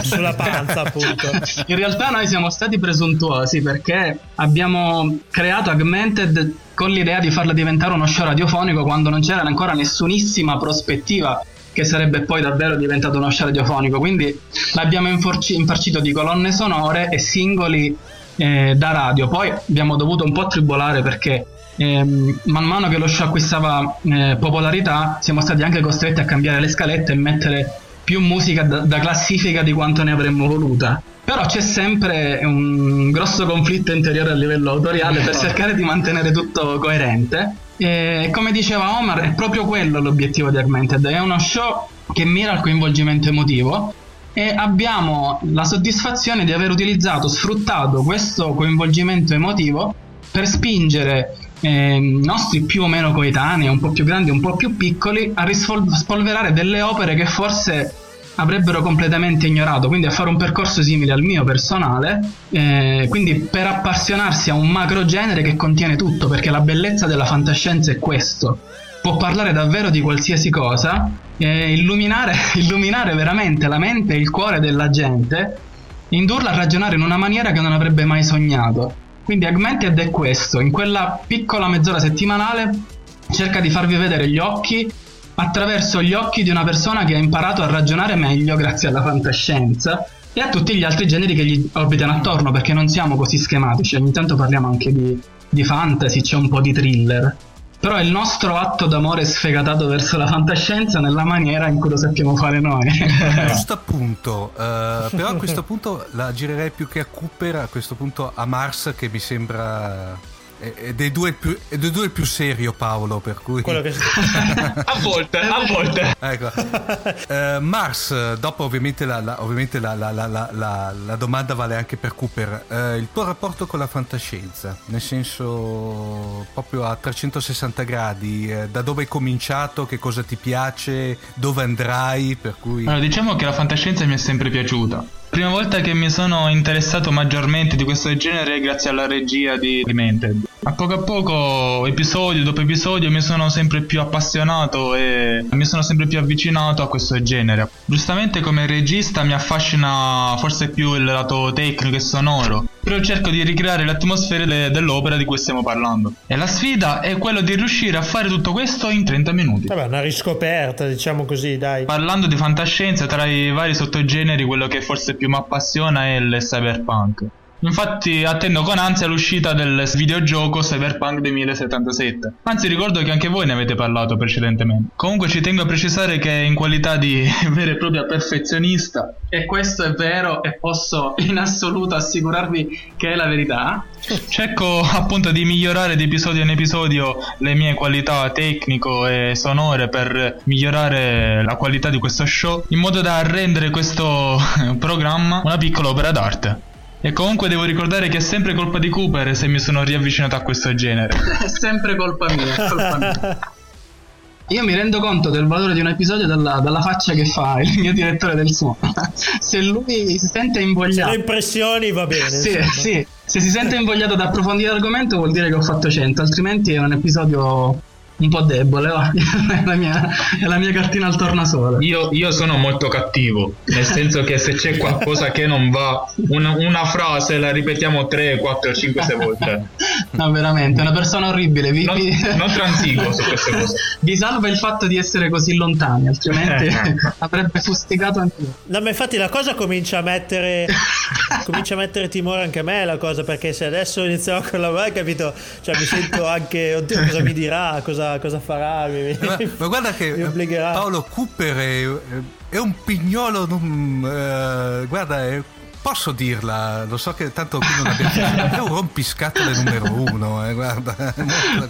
Sulla panza, appunto. In realtà noi siamo stati presuntuosi perché abbiamo creato Augmented con l'idea di farlo diventare uno show radiofonico quando non c'era ancora nessunissima prospettiva che sarebbe poi davvero diventato uno show radiofonico. Quindi l'abbiamo infarci- infarcito di colonne sonore e singoli eh, da radio. Poi abbiamo dovuto un po' tribolare perché ehm, man mano che lo show acquistava eh, popolarità siamo stati anche costretti a cambiare le scalette e mettere più musica da, da classifica di quanto ne avremmo voluta. Però c'è sempre un grosso conflitto interiore a livello autoriale per cercare di mantenere tutto coerente. E come diceva Omar, è proprio quello l'obiettivo di Augmented, è uno show che mira al coinvolgimento emotivo e abbiamo la soddisfazione di aver utilizzato, sfruttato questo coinvolgimento emotivo per spingere eh, nostri più o meno coetanei, un po' più grandi, un po' più piccoli, a rispolverare delle opere che forse avrebbero completamente ignorato, quindi a fare un percorso simile al mio personale, eh, quindi per appassionarsi a un macro genere che contiene tutto, perché la bellezza della fantascienza è questo. Può parlare davvero di qualsiasi cosa, eh, illuminare, illuminare veramente la mente e il cuore della gente, indurla a ragionare in una maniera che non avrebbe mai sognato. Quindi Augmented è questo, in quella piccola mezz'ora settimanale cerca di farvi vedere gli occhi attraverso gli occhi di una persona che ha imparato a ragionare meglio grazie alla fantascienza e a tutti gli altri generi che gli orbitano attorno perché non siamo così schematici, ogni tanto parliamo anche di, di fantasy, c'è un po' di thriller. però è il nostro atto d'amore sfegatato verso la fantascienza nella maniera in cui lo sappiamo fare noi. Giusto appunto, uh, però a questo punto la girerei più che a Cooper, a questo punto a Mars che mi sembra è dei due, più, è dei due il più serio Paolo per cui che... a volte a volte. Ecco. uh, Mars dopo ovviamente, la, la, ovviamente la, la, domanda vale anche per Cooper. Uh, il tuo rapporto con la fantascienza nel senso proprio a 360 gradi uh, da dove hai cominciato che cosa ti piace dove andrai per cui allora, diciamo che la fantascienza mi è sempre piaciuta prima volta che mi sono interessato maggiormente di questo genere è grazie alla regia di Demented. A poco a poco, episodio dopo episodio, mi sono sempre più appassionato e mi sono sempre più avvicinato a questo genere. Giustamente come regista mi affascina forse più il lato tecnico e sonoro, però cerco di ricreare le atmosfere dell'opera di cui stiamo parlando. E la sfida è quella di riuscire a fare tutto questo in 30 minuti. Vabbè, una riscoperta, diciamo così, dai. Parlando di fantascienza, tra i vari sottogeneri, quello che forse più mi appassiona è il cyberpunk. Infatti attendo con ansia l'uscita del videogioco Cyberpunk 2077. Anzi ricordo che anche voi ne avete parlato precedentemente. Comunque ci tengo a precisare che in qualità di vera e propria perfezionista, e questo è vero e posso in assoluto assicurarvi che è la verità, cerco appunto di migliorare di episodio in episodio le mie qualità tecnico e sonore per migliorare la qualità di questo show in modo da rendere questo programma una piccola opera d'arte. E comunque devo ricordare che è sempre colpa di Cooper se mi sono riavvicinato a questo genere. è sempre colpa mia, è colpa mia. Io mi rendo conto del valore di un episodio dalla, dalla faccia che fa il mio direttore del suono. se lui si sente invogliato. Se le impressioni va bene. Sì, sì. Se si sente invogliato ad approfondire l'argomento vuol dire che ho fatto 100, altrimenti è un episodio un po' debole, va. è, la mia, è la mia cartina al tornasole. Io, io, sono molto cattivo, nel senso che se c'è qualcosa che non va, una, una frase la ripetiamo 3, 4, 5, 6 volte. No, veramente, è una persona orribile. Vi, non, non transigo su queste cose. Vi salva il fatto di essere così lontani, altrimenti avrebbe fustigato anche io. No, ma infatti la cosa comincia a mettere comincia a mettere timore anche a me la cosa, perché se adesso iniziamo con la vai, capito? Cioè mi sento anche, oddio, cosa mi dirà, cosa cosa, farà. Mi, ma, ma, guarda che Paolo Cooper è, è un pignolo. Non, uh, guarda, è, posso dirla, lo so che tanto qui non abbiamo è un rompiscatole numero uno, eh, guarda.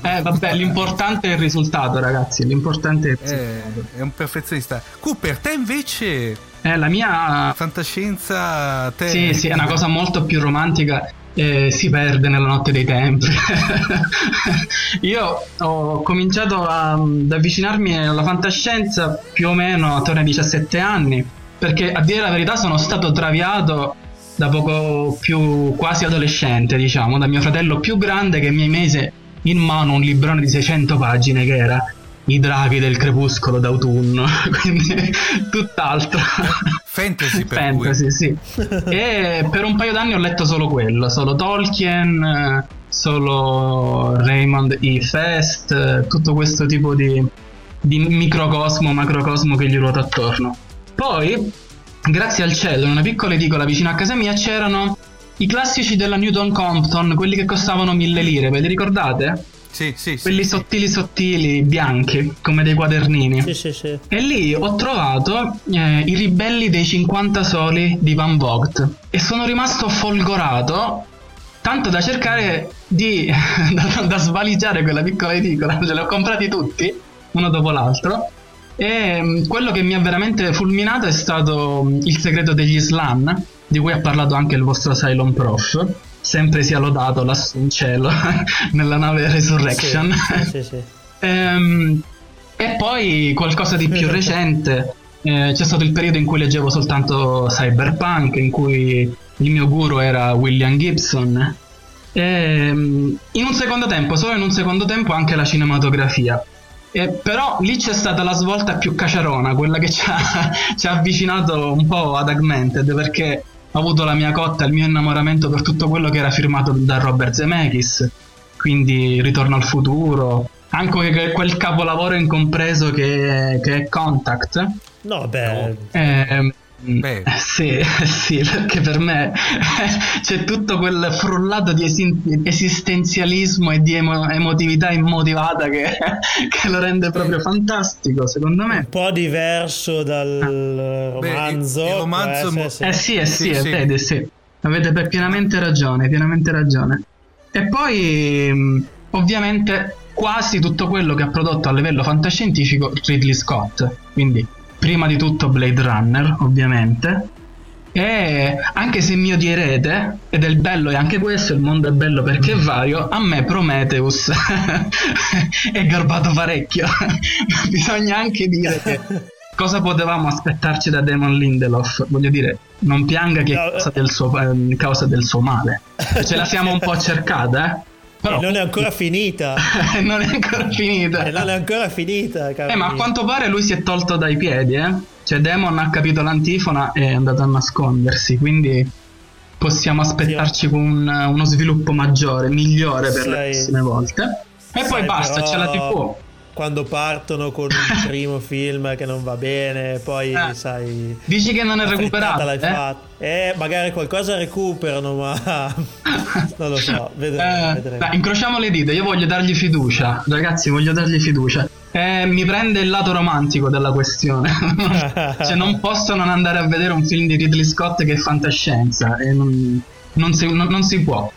Eh, vabbè, l'importante è il risultato, ragazzi. L'importante è, è, è un perfezionista. Cooper, te invece. Eh, la mia fantascienza. Te... Sì, sì, è una cosa molto più romantica eh, si perde nella notte dei tempi. Io ho cominciato a, ad avvicinarmi alla fantascienza più o meno attorno ai 17 anni, perché a dire la verità sono stato traviato da poco più quasi adolescente, diciamo, da mio fratello più grande che mi mise in mano un librone di 600 pagine che era i draghi del crepuscolo d'autunno, quindi tutt'altro. Fantasy per Fantasy, cui. sì. E per un paio d'anni ho letto solo quello, solo Tolkien, solo Raymond E. Fest, tutto questo tipo di, di microcosmo, macrocosmo che gli ruota attorno. Poi, grazie al cielo, in una piccola edicola vicino a casa mia c'erano i classici della Newton Compton, quelli che costavano mille lire, ve li ricordate? Sì, sì, Quelli sì. sottili sottili, bianchi, come dei quadernini. Sì, sì, sì. E lì ho trovato eh, i ribelli dei 50 soli di Van Vogt e sono rimasto folgorato tanto da cercare di da, da svaligiare quella piccola edicola, ce li ho comprati tutti, uno dopo l'altro. E mm, quello che mi ha veramente fulminato è stato mm, Il segreto degli slan, di cui ha parlato anche il vostro Cylon Prof sempre sia lodato lassù in cielo nella nave Resurrection. Sì, sì, sì, ehm, e poi qualcosa di più recente. Eh, c'è stato il periodo in cui leggevo soltanto Cyberpunk, in cui il mio guru era William Gibson. Ehm, in un secondo tempo, solo in un secondo tempo, anche la cinematografia. Eh, però lì c'è stata la svolta più caciarona, quella che ci ha, ci ha avvicinato un po' ad Augmented, perché ho avuto la mia cotta, il mio innamoramento per tutto quello che era firmato da Robert Zemeckis, quindi Ritorno al futuro, anche quel capolavoro incompreso che, che è Contact. No, beh. Eh, Beh. Eh, Sì, sì, perché per me c'è tutto quel frullato di esi- esistenzialismo e di emo- emotività immotivata che, che lo rende proprio fantastico, secondo me. Un po' diverso dal Beh, romanzo. il- il può romanzo mo- Eh sì, eh sì, Sì, eh, sì. vedi, sì. Avete pienamente ragione, pienamente ragione. E poi, mh, ovviamente, quasi tutto quello che ha prodotto a livello fantascientifico Ridley Scott. Quindi, prima di tutto Blade Runner, ovviamente. E anche se mi odierete, ed è il bello, e anche questo, il mondo è bello perché è vario, a me Prometheus è garbato parecchio. Bisogna anche dire che cosa potevamo aspettarci da Damon Lindelof? Voglio dire, non pianga che è causa del suo, eh, causa del suo male. Ce la siamo un po' cercata, eh? Però E non è ancora finita. non è ancora finita. E non è ancora finita, Eh, ma a quanto pare lui si è tolto dai piedi, eh? Cioè, Demon ha capito l'antifona e è andato a nascondersi, quindi possiamo aspettarci un- uno sviluppo maggiore, migliore per le Sai- prossime volte. E poi Sai, basta, però, c'è la TV. Quando partono con un primo film che non va bene, poi Eh. sai. Dici che non è frittata l'hai eh? fatta. Eh, magari qualcosa recuperano, ma non lo so, vedremo. Eh, vedremo. dai, incrociamo le dita, io voglio dargli fiducia, ragazzi, voglio dargli fiducia. Eh, mi prende il lato romantico della questione. cioè, non posso non andare a vedere un film di Ridley Scott che è fantascienza. E non, non si, non- non si può.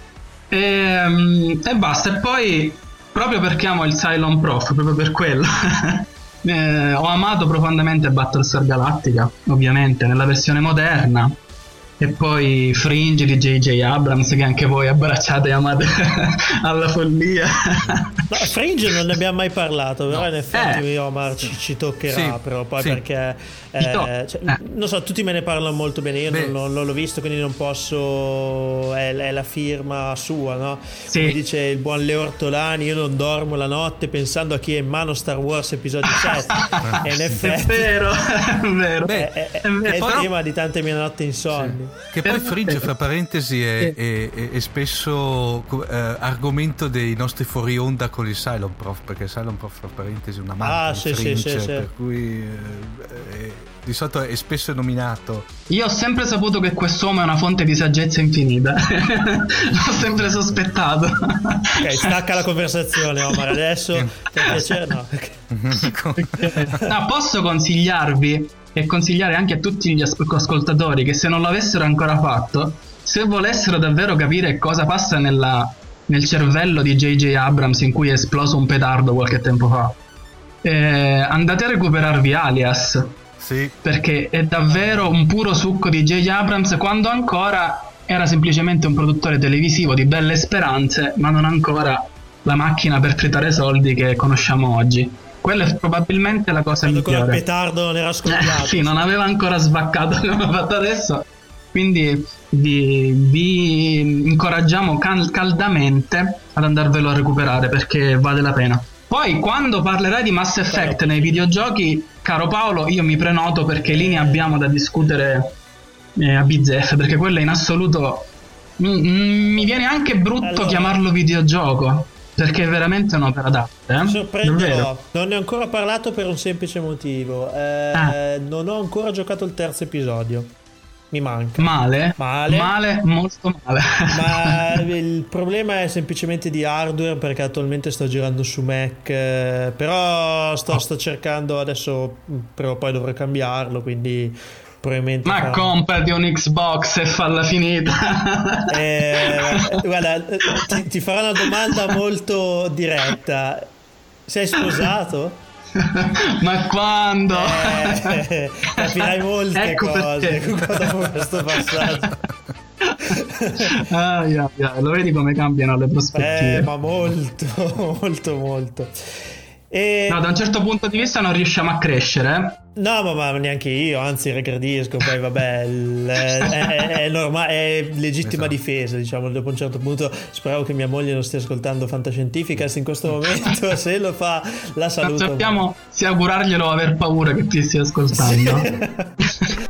E, mm, e basta. E poi, proprio perché amo il Cylon Prof, proprio per quello. eh, ho amato profondamente Battlestar Galactica, ovviamente, nella versione moderna. E poi Fringe di J.J. Abrams, che anche voi abbracciate e amate alla follia. No, Fringe non ne abbiamo mai parlato, però in effetti Eh. io Omar ci, ci toccherà, Sì, però poi sì. perché eh, to- cioè, eh. non so, tutti me ne parlano molto bene, io Beh. non, non- l'ho visto, quindi non posso è, è la firma sua, no? Sì. Come dice il buon Leo Ortolani, io non dormo la notte pensando a chi è in mano Star Wars episodio 7. e in È effetti vero, è vero. Beh, è, è, è vero. è il Però- tema di tante mie notti insonni. Che poi. Fringe, fra parentesi, è, è- è- è spesso eh, argomento dei nostri fuori onda con il Cylon Prof, perché Cylon Prof, fra parentesi, è una Ah, mano sì, Fringe, sì, sì. per cui eh, è- di solito è spesso nominato. Io ho sempre saputo che quest'uomo è una fonte di saggezza infinita. L'ho sempre sospettato. Ok, stacca la conversazione Omar, adesso per piacere no. No, posso consigliarvi e consigliare anche a tutti gli as- ascoltatori che se non l'avessero ancora fatto, se volessero davvero capire cosa passa nella- nel cervello di J.J. Abrams in cui è esploso un petardo qualche tempo fa, eh, andate a recuperarvi Alias Sì, perché è davvero un puro succo di J.J. Abrams quando ancora era semplicemente un produttore televisivo di belle speranze, ma non ancora la macchina per tritare soldi che conosciamo oggi. Quella è probabilmente la cosa Quando ancora migliore. petardo non era Eh, scoppiato. sì, non aveva ancora sbaccato come ha fatto adesso. Quindi vi, vi incoraggiamo cal- caldamente ad andarvelo a recuperare perché vale la pena. Poi quando parlerai di Mass Effect nei videogiochi, caro Paolo, io mi prenoto perché lì ne abbiamo da discutere eh, a bizzeffe, perché quello in assoluto... mi- mi viene anche brutto Allora. chiamarlo videogioco, perché è veramente un'opera d'arte. Eh? Sorprenderò, non ne ho ancora parlato per un semplice motivo. Eh, Ah. Non ho ancora giocato il terzo episodio. Mi manca. Male, Male. male, molto male. Ma il problema è semplicemente di hardware perché attualmente sto girando su Mac, eh, però sto, sto cercando adesso, prima o poi dovrò cambiarlo, quindi probabilmente... Ma farò- comprati un Xbox e falla finita. Eh, guarda, ti, ti farò una domanda molto diretta. Sei sposato? Ma quando? Eh, capirai molte Ecco cose dopo questo passaggio. Ai, ai, ai, lo vedi come cambiano le prospettive? Eh, ma molto, molto, molto. E... No, da un certo punto di vista non riusciamo a crescere. eh. No, ma, ma neanche io, anzi regredisco, poi vabbè, il- è, è, è normale, è legittima Esatto. difesa, diciamo, dopo un certo punto speravo che mia moglie non stia ascoltando Fantascientificas in questo momento, se lo fa la Non saluto. sappiamo se augurarglielo o aver paura che ti stia ascoltando.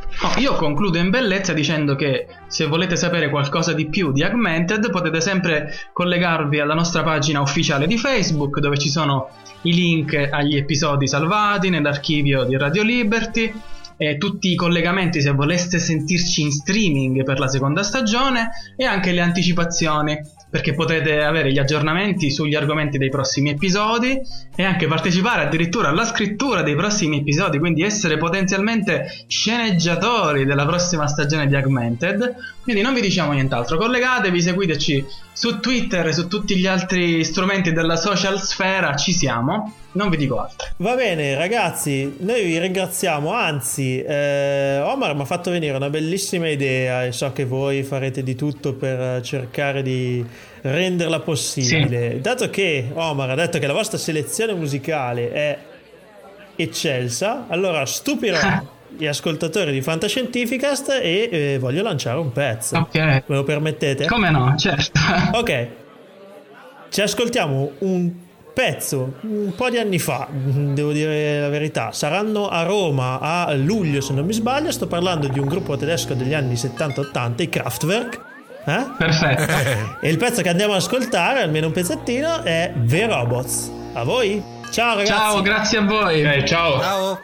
Io concludo in bellezza dicendo che se volete sapere qualcosa di più di Augmented potete sempre collegarvi alla nostra pagina ufficiale di Facebook dove ci sono i link agli episodi salvati nell'archivio di Radio Liberty e tutti i collegamenti se voleste sentirci in streaming per la seconda stagione e anche le anticipazioni perché potete avere gli aggiornamenti sugli argomenti dei prossimi episodi e anche partecipare addirittura alla scrittura dei prossimi episodi, quindi essere potenzialmente sceneggiatori della prossima stagione di Augmented. Quindi non vi diciamo nient'altro, collegatevi, seguiteci su Twitter e su tutti gli altri strumenti della social sfera, ci siamo. Non vi dico altro. Va bene, ragazzi, noi vi ringraziamo. Anzi, eh, Omar mi ha fatto venire una bellissima idea e so che voi farete di tutto per cercare di renderla possibile. Sì. Dato che Omar ha detto che la vostra selezione musicale è eccelsa, allora stupirò. gli ascoltatori di Fantascientificast e eh, voglio lanciare un pezzo. Ok. Me lo permettete? Come no, certo. ok. Ci ascoltiamo un pezzo un po' di anni fa, devo dire la verità, saranno a Roma a luglio se non mi sbaglio, sto parlando di un gruppo tedesco degli anni 70-80, i Kraftwerk. Eh? Perfetto. e il pezzo che andiamo ad ascoltare, almeno un pezzettino, è The Robots. A voi? Ciao ragazzi. Ciao, grazie a voi. Eh, ciao. Ciao.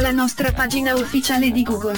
La nostra pagina ufficiale di Google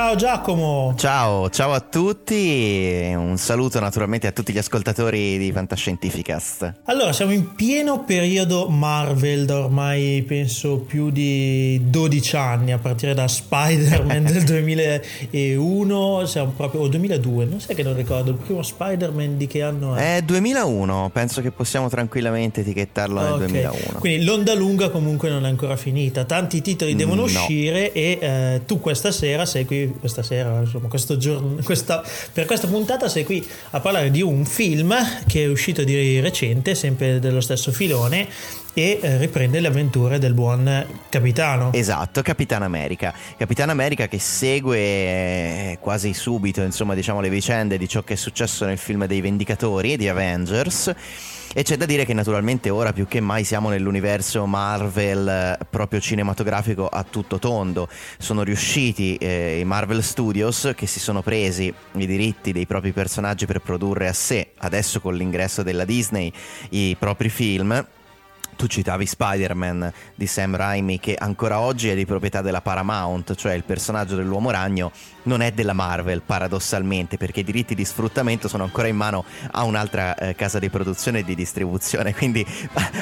Ciao Giacomo. Ciao, ciao a tutti. Un saluto naturalmente a tutti gli ascoltatori di Fantascientificast. Allora, siamo in pieno periodo Marvel da ormai penso più di 12 anni, a partire da Spider-Man del 2001, siamo proprio o 2002, non sai che non ricordo, il primo Spider-Man di che anno è? È 2001, penso che possiamo tranquillamente etichettarlo nel okay. 2001. Quindi l'onda lunga comunque non è ancora finita, tanti titoli devono mm, no. uscire e eh, tu questa sera sei qui questa sera, insomma, questo giorno, questa, per questa puntata sei qui a parlare di un film che è uscito di recente, sempre dello stesso filone, e eh, riprende le avventure del buon capitano. Esatto, Capitan America. Capitan America che segue eh, quasi subito, insomma, diciamo le vicende di ciò che è successo nel film dei Vendicatori di Avengers. E c'è da dire che naturalmente ora più che mai siamo nell'universo Marvel eh, proprio cinematografico a tutto tondo. Sono riusciti eh, i Marvel Studios che si sono presi i diritti dei propri personaggi per produrre a sé, adesso con l'ingresso della Disney, i propri film tu citavi Spider-Man di Sam Raimi che ancora oggi è di proprietà della Paramount, cioè il personaggio dell'uomo ragno non è della Marvel paradossalmente perché i diritti di sfruttamento sono ancora in mano a un'altra eh, casa di produzione e di distribuzione, quindi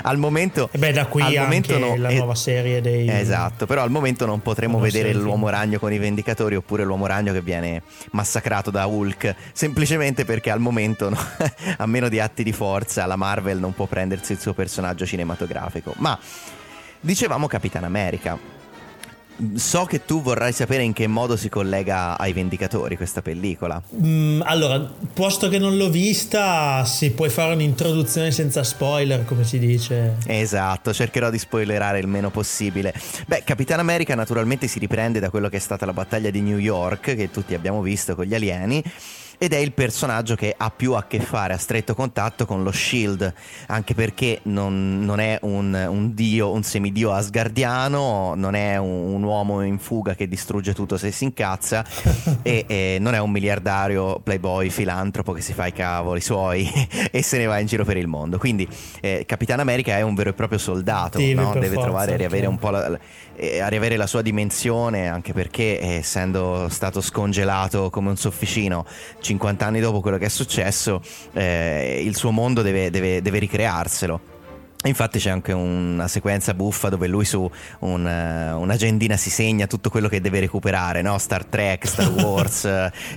al momento... E beh da qui anche no, la nuova serie dei... Esatto, però al momento non potremo vedere l'uomo ragno con i vendicatori oppure l'uomo ragno che viene massacrato da Hulk, semplicemente perché al momento, no, a meno di atti di forza, la Marvel non può prendersi il suo personaggio cinematografico cinematografico. Ma dicevamo Capitan America. So che tu vorrai sapere in che modo si collega ai Vendicatori questa pellicola. Mm, allora, posto che non l'ho vista, si può fare un'introduzione senza spoiler, come si dice. Esatto, cercherò di spoilerare il meno possibile. Beh, Capitan America naturalmente si riprende da quello che è stata la battaglia di New York, che tutti abbiamo visto con gli alieni ed è il personaggio che ha più a che fare a stretto contatto con lo Shield, anche perché non, non è un, un, dio, un semidio asgardiano, non è un, un, uomo in fuga che distrugge tutto se si incazza e, e, non è un miliardario playboy filantropo che si fa i cavoli suoi e se ne va in giro per il mondo. Quindi eh, Capitan America è un vero e proprio soldato, Deve, no? deve forza, trovare e riavere un po' la, eh, riavere la sua dimensione, anche perché eh, essendo stato scongelato come un sofficino 50 anni dopo quello che è successo, eh, il suo mondo deve, deve, deve ricrearselo. Infatti c'è anche una sequenza buffa dove lui su un, uh, un'agendina si segna tutto quello che deve recuperare, no? Star Trek, Star Wars,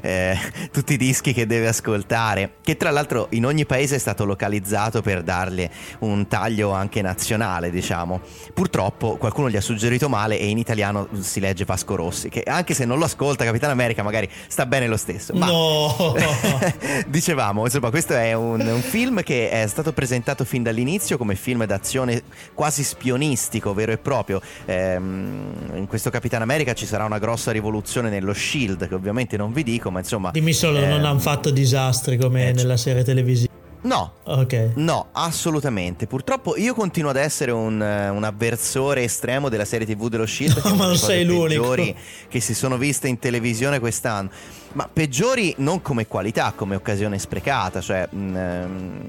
eh, tutti i dischi che deve ascoltare, che tra l'altro in ogni paese è stato localizzato per dargli un taglio anche nazionale, diciamo. Purtroppo qualcuno gli ha suggerito male e in italiano si legge Vasco Rossi, che anche se non lo ascolta Capitano America magari sta bene lo stesso. Ma no! dicevamo, insomma, questo è un, un film che è stato presentato fin dall'inizio come film film d'azione quasi spionistico, vero e proprio. Ehm, in questo Capitan America ci sarà una grossa rivoluzione nello Shield, che ovviamente non vi dico, ma insomma. Dimmi solo, ehm, non hanno fatto disastri come eh, nella serie televisiva. No, okay. no, assolutamente. Purtroppo io continuo ad essere un, un avversore estremo della serie TV dello Shield. No, ma non sei l'unico. che si sono viste in televisione quest'anno ma peggiori non come qualità, come occasione sprecata, cioè mh, mm,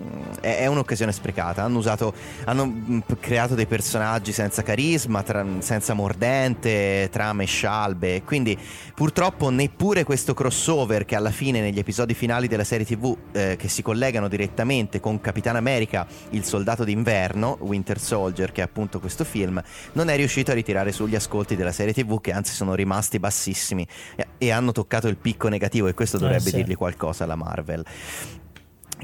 è, è, un'occasione sprecata. Hanno usato, hanno mm, creato dei personaggi senza carisma, tra, senza mordente, trame scialbe, quindi purtroppo neppure questo crossover che alla fine negli episodi finali della serie TV eh, che si collegano direttamente con Capitan America, il soldato d'inverno, Winter Soldier, che è appunto questo film, non è riuscito a ritirare sugli ascolti della serie TV che anzi sono rimasti bassissimi e, e hanno toccato il picco negativo e questo dovrebbe eh, sì. dirgli qualcosa alla Marvel.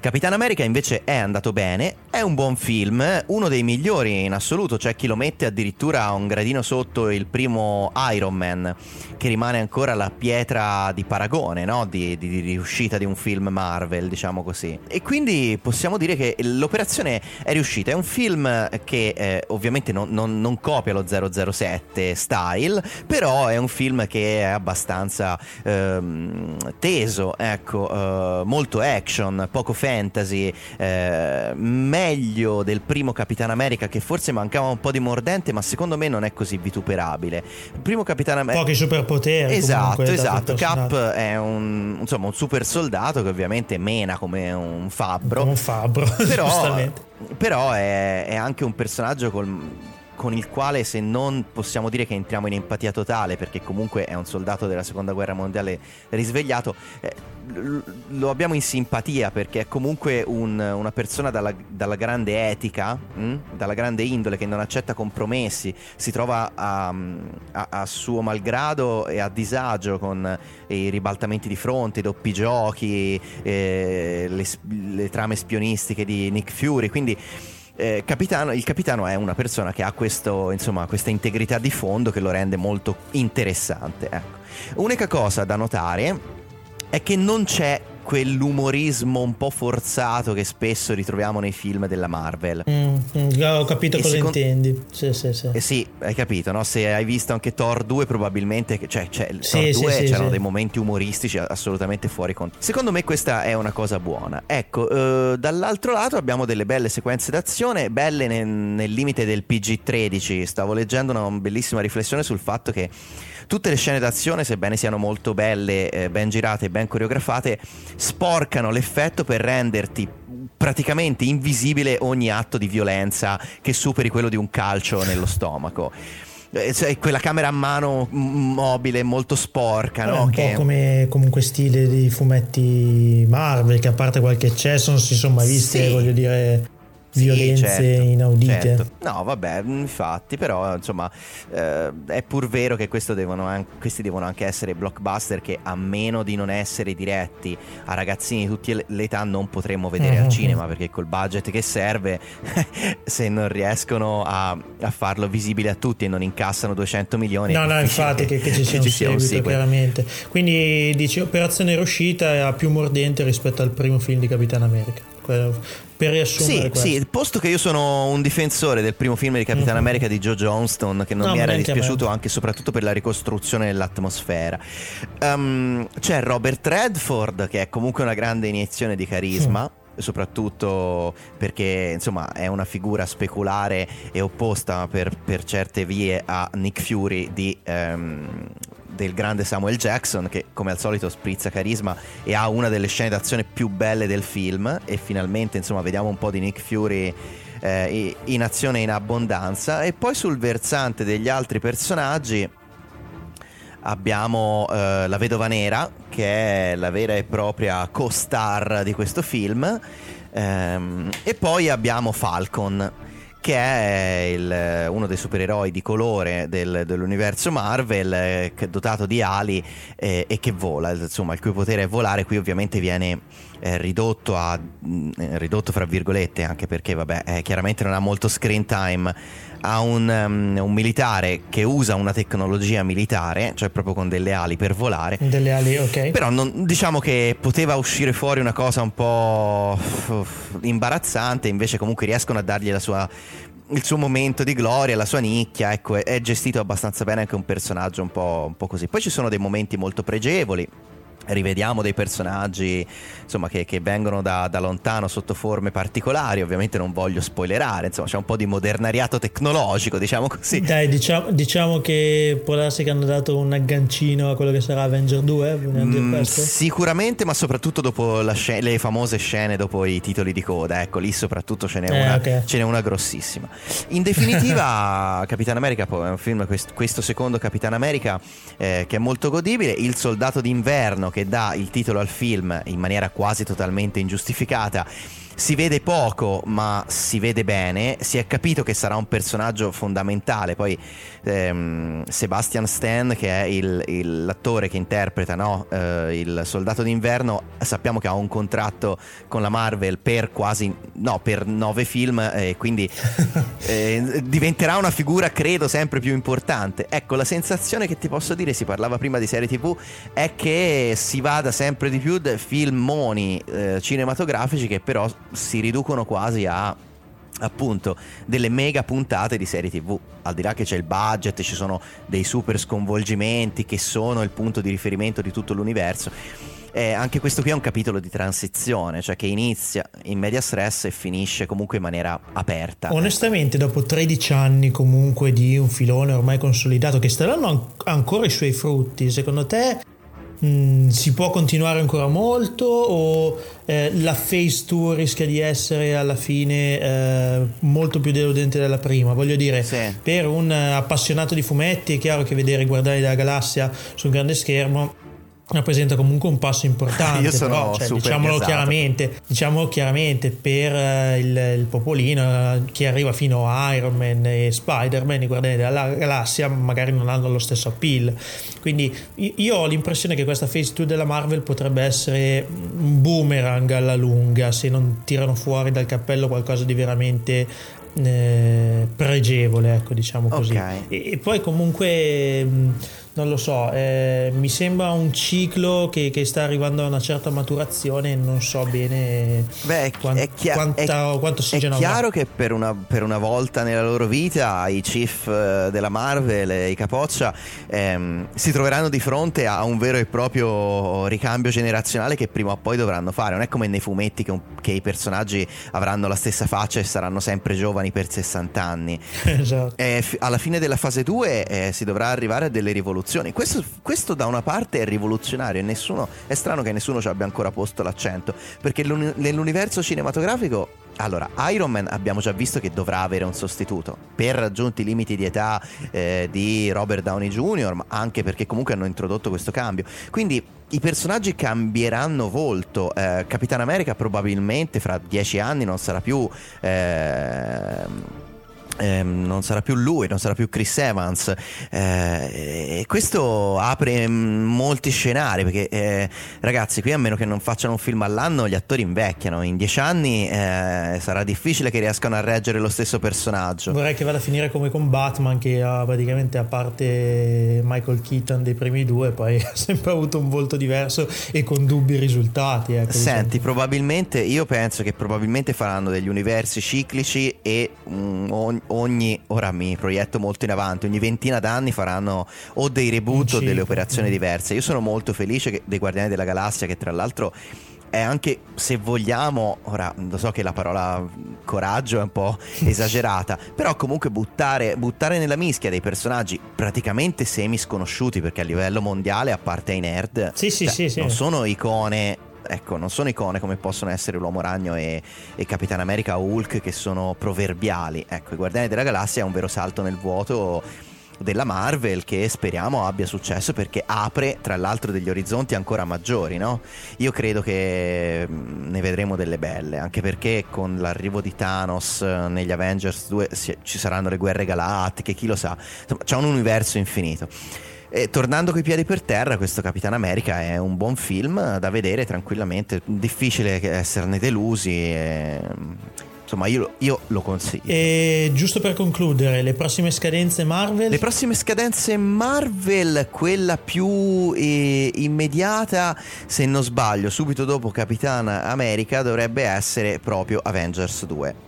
Capitan America invece è andato bene, è un buon film, uno dei migliori in assoluto, c'è chi lo mette addirittura un gradino sotto il primo Iron Man, che rimane ancora la pietra di paragone, no? di, di, di, riuscita di un film Marvel, diciamo così. E quindi possiamo dire che l'operazione è riuscita, è un film che eh, ovviamente non, non, non, copia lo 007 style, però è un film che è abbastanza eh, teso, ecco, eh, molto action, poco fantasy fantasy, eh, meglio del primo Capitan America che forse mancava un po' di mordente, ma secondo me non è così vituperabile. Il primo Capitan America... Pochi superpoteri. Esatto, esatto. Cap è un, insomma, un super soldato che ovviamente mena come un fabbro. Come un fabbro, però, però è, è anche un personaggio col con il quale se non possiamo dire che entriamo in empatia totale perché comunque è un soldato della seconda guerra mondiale risvegliato eh, lo abbiamo in simpatia perché è comunque un, una persona dalla, dalla grande etica mh? Hm, dalla grande indole che non accetta compromessi si trova a, a, a, suo malgrado e a disagio con i ribaltamenti di fronte i doppi giochi eh, le, le trame spionistiche di Nick Fury quindi eh, capitano, il capitano è una persona che ha questo, insomma, questa integrità di fondo che lo rende molto interessante. Ecco. Unica cosa da notare è che non c'è quell'umorismo un po' forzato che spesso ritroviamo nei film della Marvel. Mm, mm, ho capito E cosa secon- intendi. Sì, sì, sì. Eh sì, hai capito, no? Se hai visto anche Thor 2 probabilmente, cioè, cioè Sì, Thor sì, 2 sì, c'erano dei momenti umoristici assolutamente fuori conto. Secondo me questa è una cosa buona. Ecco, eh, dall'altro lato abbiamo delle belle sequenze d'azione, belle nel, nel limite del PG-13. Stavo leggendo una bellissima riflessione sul fatto che tutte le scene d'azione, sebbene siano molto belle, eh, ben girate e ben coreografate, sporcano l'effetto per renderti praticamente invisibile ogni atto di violenza che superi quello di un calcio nello stomaco. Eh, cioè, quella camera a mano mobile molto sporca, È no? un Che- po' come comunque stile di fumetti Marvel, che a parte qualche eccesso non si sono mai viste, Sì. voglio dire, Sì, violenze certo, inaudite. certo. No, vabbè, infatti, però insomma eh, è pur vero che questo devono an- questi devono anche essere blockbuster che a meno di non essere diretti a ragazzini di tutte le- età non potremmo vedere Mhm. al cinema perché col budget che serve se non riescono a, a farlo visibile a tutti e non incassano 200 milioni No, no, infatti che, che ci sia un seguito, sequel. chiaramente. Quindi dici Operazione Riuscita è più mordente rispetto al primo film di Capitan America. Per riassumere Sì, sì, posto che io sono un difensore del primo film di Capitan Mhm. America di Joe Johnston, che non No, mi era dispiaciuto anche e soprattutto per la ricostruzione dell'atmosfera. Ehm, c'è Robert Redford, che è comunque una grande iniezione di carisma. Soprattutto perché insomma è una figura speculare e opposta per, per certe vie a Nick Fury di, ehm, del grande Samuel Jackson, che come al solito sprizza carisma e ha una delle scene d'azione più belle del film. E finalmente insomma vediamo un po' di Nick Fury eh, in azione in abbondanza. E poi sul versante degli altri personaggi abbiamo eh, la Vedova Nera, che è la vera e propria co-star di questo film, ehm, e poi abbiamo Falcon, che è il- uno dei supereroi di colore del- dell'universo Marvel, eh, dotato di ali eh, e che vola, insomma, il cui potere è volare, qui ovviamente viene eh, ridotto a mh, eh, ridotto fra virgolette, anche perché vabbè, eh, chiaramente non ha molto screen time ha un, um, un militare che usa una tecnologia militare, cioè proprio con delle ali per volare. Delle ali, ok. Però non- diciamo che poteva uscire fuori una cosa un po' imbarazzante, invece comunque riescono a dargli la sua, il suo momento di gloria, la sua nicchia, ecco, è, è gestito abbastanza bene anche un personaggio un po', un po' così. Poi ci sono dei momenti molto pregevoli. Rivediamo dei personaggi insomma, che, che vengono da, da lontano sotto forme particolari. Ovviamente non voglio spoilerare, insomma, c'è un po' di modernariato tecnologico, diciamo così. Dai, diciamo, diciamo che può darsi che hanno dato un aggancino a quello che sarà Avenger 2, vogliamo dire Mm, sicuramente, ma soprattutto dopo la sce- le famose scene dopo i titoli di coda. Ecco, lì soprattutto ce n'è, Eh, una, ok. ce n'è una grossissima. In definitiva, Capitan America poi è un film, quest- questo secondo Capitan America, eh, che è molto godibile. Il soldato d'inverno, che dà il titolo al film in maniera quasi totalmente ingiustificata. Si vede poco, ma si vede bene. Si è capito che sarà un personaggio fondamentale. Poi ehm, Sebastian Stan, che è il- il- l'attore che interpreta no, eh, il soldato d'inverno, sappiamo che ha un contratto con la Marvel per quasi no, per nove film, e quindi eh, diventerà una figura, credo, sempre più importante. Ecco, la sensazione che ti posso dire, si parlava prima di serie TV, è che si vada sempre di più da filmoni eh, cinematografici che però si riducono quasi a appunto delle mega puntate di serie tv al di là che c'è il budget ci sono dei super sconvolgimenti che sono il punto di riferimento di tutto l'universo eh, anche questo qui è un capitolo di transizione cioè che inizia in media stress e finisce comunque in maniera aperta. Onestamente, dopo 13 anni comunque di un filone ormai consolidato che sta dando an- ancora i suoi frutti, secondo te mh, si può continuare ancora molto o eh, la phase 2 rischia di essere alla fine eh, molto più deludente della prima? Voglio dire, Sì. per un appassionato di fumetti è chiaro che vedere i Guardiani della Galassia sul grande schermo rappresenta comunque un passo importante Io sono però, cioè, diciamolo gasato. chiaramente diciamolo chiaramente per eh, il, il popolino eh, che arriva fino a Iron Man e Spider-Man i Guardiani della Galassia magari non hanno lo stesso appeal quindi io ho l'impressione che questa phase 2 della Marvel potrebbe essere un boomerang alla lunga se non tirano fuori dal cappello qualcosa di veramente eh, pregevole ecco diciamo così Ok. e, e poi comunque mh, non lo so, eh, mi sembra un ciclo che, che, sta arrivando a una certa maturazione e non so bene Beh, quant- è, chia- quanta, è, quanto ossigeno È chiaro che per una, per una, volta nella loro vita i chief eh, della Marvel e i capoccia ehm, si troveranno di fronte a un vero e proprio ricambio generazionale che prima o poi dovranno fare. Non è come nei fumetti che, che i personaggi avranno la stessa faccia e saranno sempre giovani per 60 anni. esatto. Eh, alla fine della fase 2 eh, si dovrà arrivare a delle rivoluzioni. Questo, questo, da una parte è rivoluzionario e nessuno, è strano che nessuno ci abbia ancora posto l'accento, perché nell'universo cinematografico allora, Iron Man abbiamo già visto che dovrà avere un sostituto per raggiunti i limiti di età eh, di Robert Downey Jr., ma anche perché comunque hanno introdotto questo cambio. Quindi i personaggi cambieranno volto. Eh, Capitan America probabilmente fra dieci anni non sarà più. Eh, ehm, non sarà più lui, non sarà più Chris Evans. Eh, e questo apre molti scenari perché, eh, ragazzi, qui a meno che non facciano un film all'anno, gli attori invecchiano. In dieci anni eh, sarà difficile che riescano a reggere lo stesso personaggio. Vorrei che vada a finire come con Batman, che ha praticamente a parte Michael Keaton dei primi due, poi ha sempre avuto un volto diverso e con dubbi risultati. Ecco, Senti, diciamo. probabilmente io penso che probabilmente faranno degli universi ciclici e um, ogni, ora mi proietto molto in avanti, ogni ventina d'anni faranno o dei reboot o delle operazioni diverse. Io sono molto felice che, dei Guardiani della Galassia che tra l'altro è anche se vogliamo, ora lo so che la parola coraggio è un po' esagerata, però comunque buttare, buttare, nella mischia dei personaggi praticamente semi sconosciuti perché a livello mondiale, a parte ai nerd, sì, cioè, sì, sì. non sono icone ecco, non sono icone come possono essere l'Uomo Ragno e, e Capitan America Hulk che sono proverbiali. Ecco, i Guardiani della Galassia è un vero salto nel vuoto della Marvel che speriamo abbia successo perché apre tra l'altro degli orizzonti ancora maggiori, no? Io credo che mm, ne vedremo delle belle, anche perché con l'arrivo di Thanos eh, negli Avengers 2 ci saranno le guerre galattiche, chi lo sa, insomma c'è un universo infinito. E tornando coi piedi per terra, questo Capitan America è un buon film da vedere tranquillamente. Difficile esserne delusi. E... Insomma, io, io, lo consiglio. E giusto per concludere, le prossime scadenze Marvel? Le prossime scadenze Marvel, quella più eh, immediata, se non sbaglio, subito dopo Capitan America, dovrebbe essere proprio Avengers 2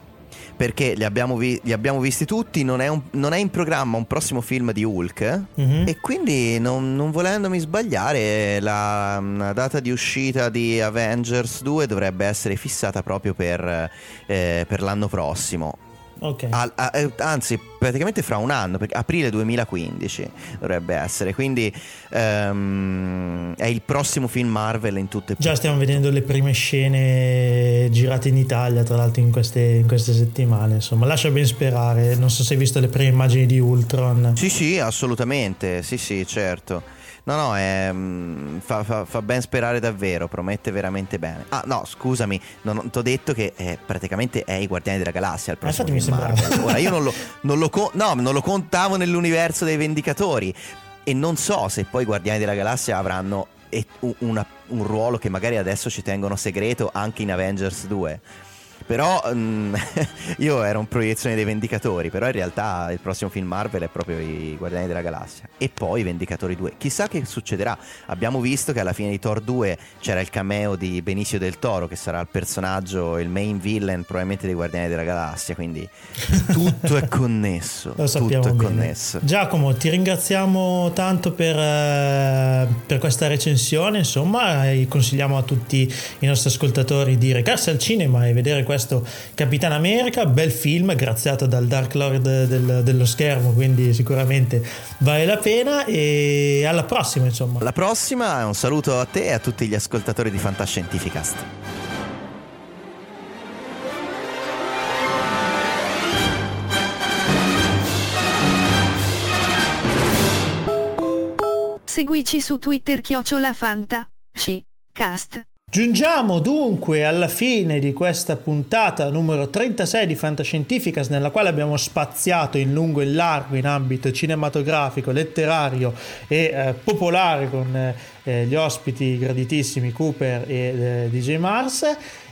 perché li abbiamo, vi- li abbiamo visti tutti, non è, un- non è, in programma un prossimo film di Hulk mm-hmm. e quindi non, non, volendomi sbagliare la, la, data di uscita di Avengers 2 dovrebbe essere fissata proprio per, eh, per l'anno prossimo. Okay. A, a, eh, anzi, praticamente fra un anno, perché aprile 2015 dovrebbe essere. Quindi um, è il prossimo film Marvel in tutte e Già stiamo vedendo le prime scene girate in Italia, tra l'altro, in queste, in queste settimane. Insomma, lascia ben sperare. Non so se hai visto le prime immagini di Ultron. Sì, sì, assolutamente. Sì, sì, certo. No, no, è, mm, fa, fa, fa, ben sperare davvero, promette veramente bene. Ah, no, scusami, non ti ho detto che è, praticamente è i Guardiani della Galassia. Il ah, infatti mi sembrava. Ora, io non lo, non, lo co- no, non lo contavo nell'universo dei Vendicatori e non so se poi i Guardiani della Galassia avranno una, un ruolo che magari adesso ci tengono segreto anche in Avengers 2 però mh, io ero in proiezione dei Vendicatori, però in realtà il prossimo film Marvel è proprio i Guardiani della Galassia e poi i Vendicatori 2. Chissà che succederà. Abbiamo visto che alla fine di Thor 2 c'era il cameo di Benicio del Toro che sarà il personaggio, il main villain probabilmente dei Guardiani della Galassia, quindi tutto è connesso. Lo sappiamo tutto bene. è connesso. Giacomo, ti ringraziamo tanto per, uh, per questa recensione, insomma, e consigliamo a tutti i nostri ascoltatori di recarsi al cinema e vedere questo questo Capitan America, bel film graziato dal Dark Lord del, dello schermo, quindi sicuramente vale la pena e alla prossima insomma. Alla prossima, un saluto a te e a tutti gli ascoltatori di Fantascientificast. Seguici su Twitter chiocciolafanta. Cast. Giungiamo dunque alla fine di questa puntata numero 36 di Fantascientificas nella quale abbiamo spaziato in lungo e in largo in ambito cinematografico, letterario e eh, popolare con eh, gli ospiti graditissimi Cooper e eh, DJ Mars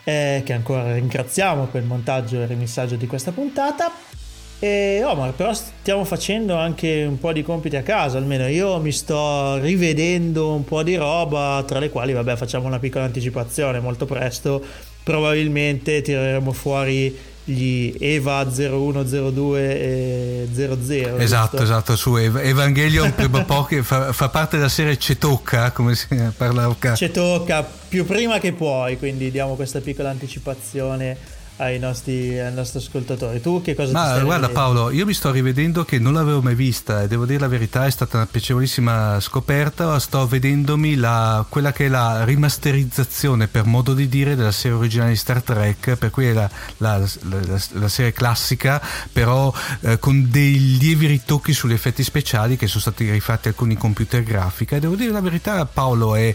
eh, che ancora ringraziamo per il montaggio e il rimissaggio di questa puntata. E, oh, ma però stiamo facendo anche un po' di compiti a casa, almeno io mi sto rivedendo un po' di roba, tra le quali, vabbè, facciamo una piccola anticipazione molto presto. Probabilmente tireremo fuori gli EVA 0102 e 00. Esatto, giusto? esatto, su Ev- Evangelion prima che fa, fa parte della serie Cetocca, come si parla Ci tocca più prima che puoi, quindi diamo questa piccola anticipazione ai nostri, ai nostri ascoltatori. Tu che cosa Ma guarda rivedendo? Paolo, io mi sto rivedendo che non l'avevo mai vista e devo dire la verità, è stata una piacevolissima scoperta. Sto vedendomi la, quella che è la rimasterizzazione, per modo di dire, della serie originale di Star Trek, per cui è la, la- la- la serie classica, però eh, con dei lievi ritocchi sugli effetti speciali che sono stati rifatti alcuni computer grafica. E devo dire la verità, Paolo, è.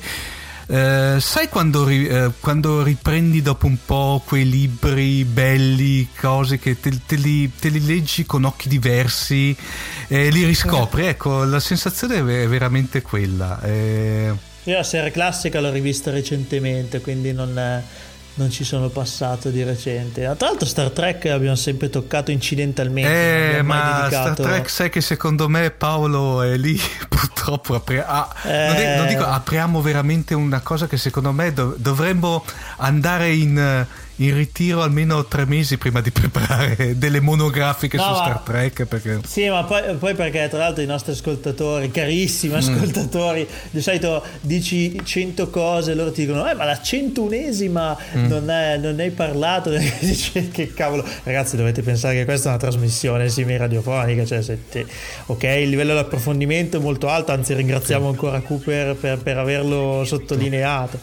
Eh, sai quando, ri- eh, quando riprendi dopo un po' quei libri belli, cose che te, te li, te li leggi con occhi diversi e li riscopri? Ecco, la sensazione è ve- è veramente quella. Eh, Io la serie classica l'ho rivista recentemente, quindi non, non ci sono passato di recente. Tra l'altro Star Trek abbiamo sempre toccato incidentalmente. eh, ma dedicato... Star Trek sai che secondo me Paolo è lì purtroppo apri- ah, non, è- non Eh. dico apriamo veramente una cosa che secondo me dov- dovremmo andare in, eh, in ritiro almeno tre mesi prima di preparare delle monografiche No, su Star Trek perché Sì, ma poi, poi perché tra l'altro i nostri ascoltatori, Mm. carissimi ascoltatori, di solito dici 100 cose, loro ti dicono, eh ma la centunesima Mm. non, è- non ne hai parlato, che cavolo. Ragazzi dovete pensare che questa è una trasmissione semi-radiofonica, cioè se te- ok, il livello di approfondimento è molto alto, anzi ringraziamo ancora Cooper per, per averlo sottolineato.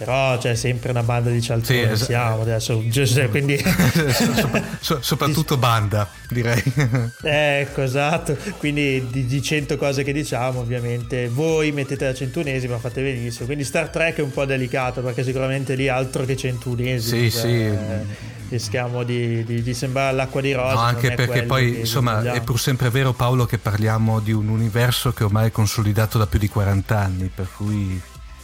Però c'è sempre una banda di cialtroni, Sì, es- siamo adesso, cioè, quindi... Sopra- so- soprattutto banda direi Ecco, esatto. Quindi di, di 100 cose che diciamo, ovviamente, voi mettete la centunesima, fate benissimo. Quindi Star Trek è un po' delicato perché sicuramente lì altro che centunesima. Sì, cioè, sì. eh, Rischiamo di, di, di sembrare l'acqua di rosa. No, anche perché poi insomma è vogliamo. pur sempre vero Paolo che parliamo di un universo che ormai è consolidato da più di 40 anni per cui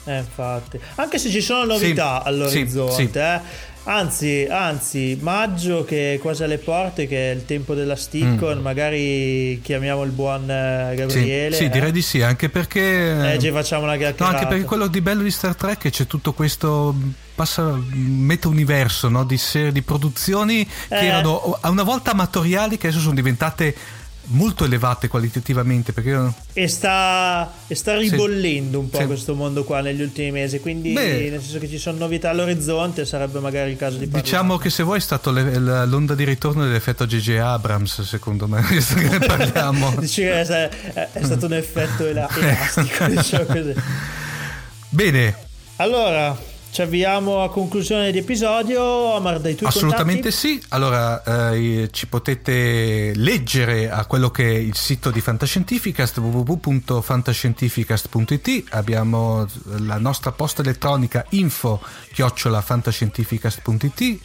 Eh, infatti. Anche se ci sono novità Sì, all'orizzonte, sì, sì. eh. Anzi, anzi, maggio che è quasi alle porte, che è il tempo della Stickon, magari chiamiamo il buon eh, Mm. Gabriele. sì, eh. direi di sì anche perché Eh, ci facciamo una No, chiacchierata. anche perché quello di bello di Star Trek è che c'è tutto questo passa meta-universo no? di, serie, di produzioni che Eh. erano una volta amatoriali che adesso sono diventate molto elevate qualitativamente perché E sta, e sta ribollendo un po' Sì. questo mondo qua negli ultimi mesi. Quindi, Beh. nel senso che ci sono novità all'orizzonte, sarebbe magari il caso di parlare. diciamo che se vuoi è la- l'onda di ritorno dell'effetto J.J. Abrams secondo me ne parliamo Dici che è, è- stato un effetto ela- elastico, diciamo così. bene Allora, ci avviamo a conclusione di episodio. Omar, dai tuoi Assolutamente contatti? sì, allora eh, ci potete leggere a quello che è il sito di Fantascientificast www.fantascientificast.it abbiamo la nostra posta elettronica info chiocciolafantascientificast.it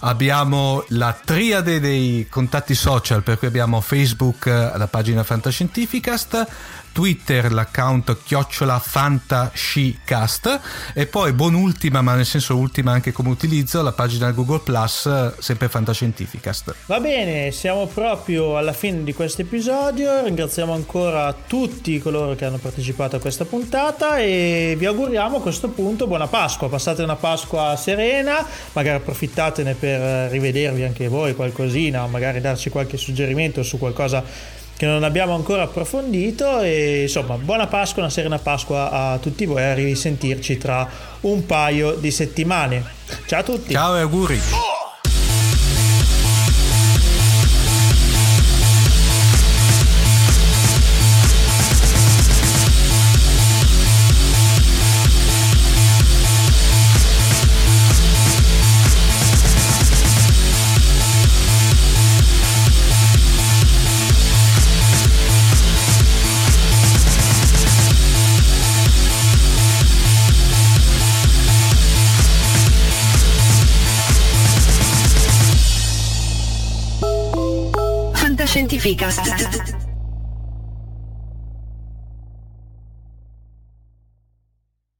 abbiamo la triade dei contatti social per cui abbiamo Facebook eh, la pagina Fantascientificast Twitter l'account chiocciola fantascicast e poi buon'ultima ma nel senso ultima anche come utilizzo la pagina Google Plus eh, sempre Fantascientificast Va bene, siamo proprio alla fine di questo episodio. Ringraziamo ancora tutti coloro che hanno partecipato a questa puntata e vi auguriamo a questo punto buona Pasqua. Passate una Pasqua serena, magari approfittatene per rivedervi anche voi qualcosina, magari darci qualche suggerimento su qualcosa che non abbiamo ancora approfondito e insomma buona Pasqua, una serena Pasqua a tutti voi a risentirci tra un paio di settimane. Ciao a tutti! ciao e auguri Fantascientificast.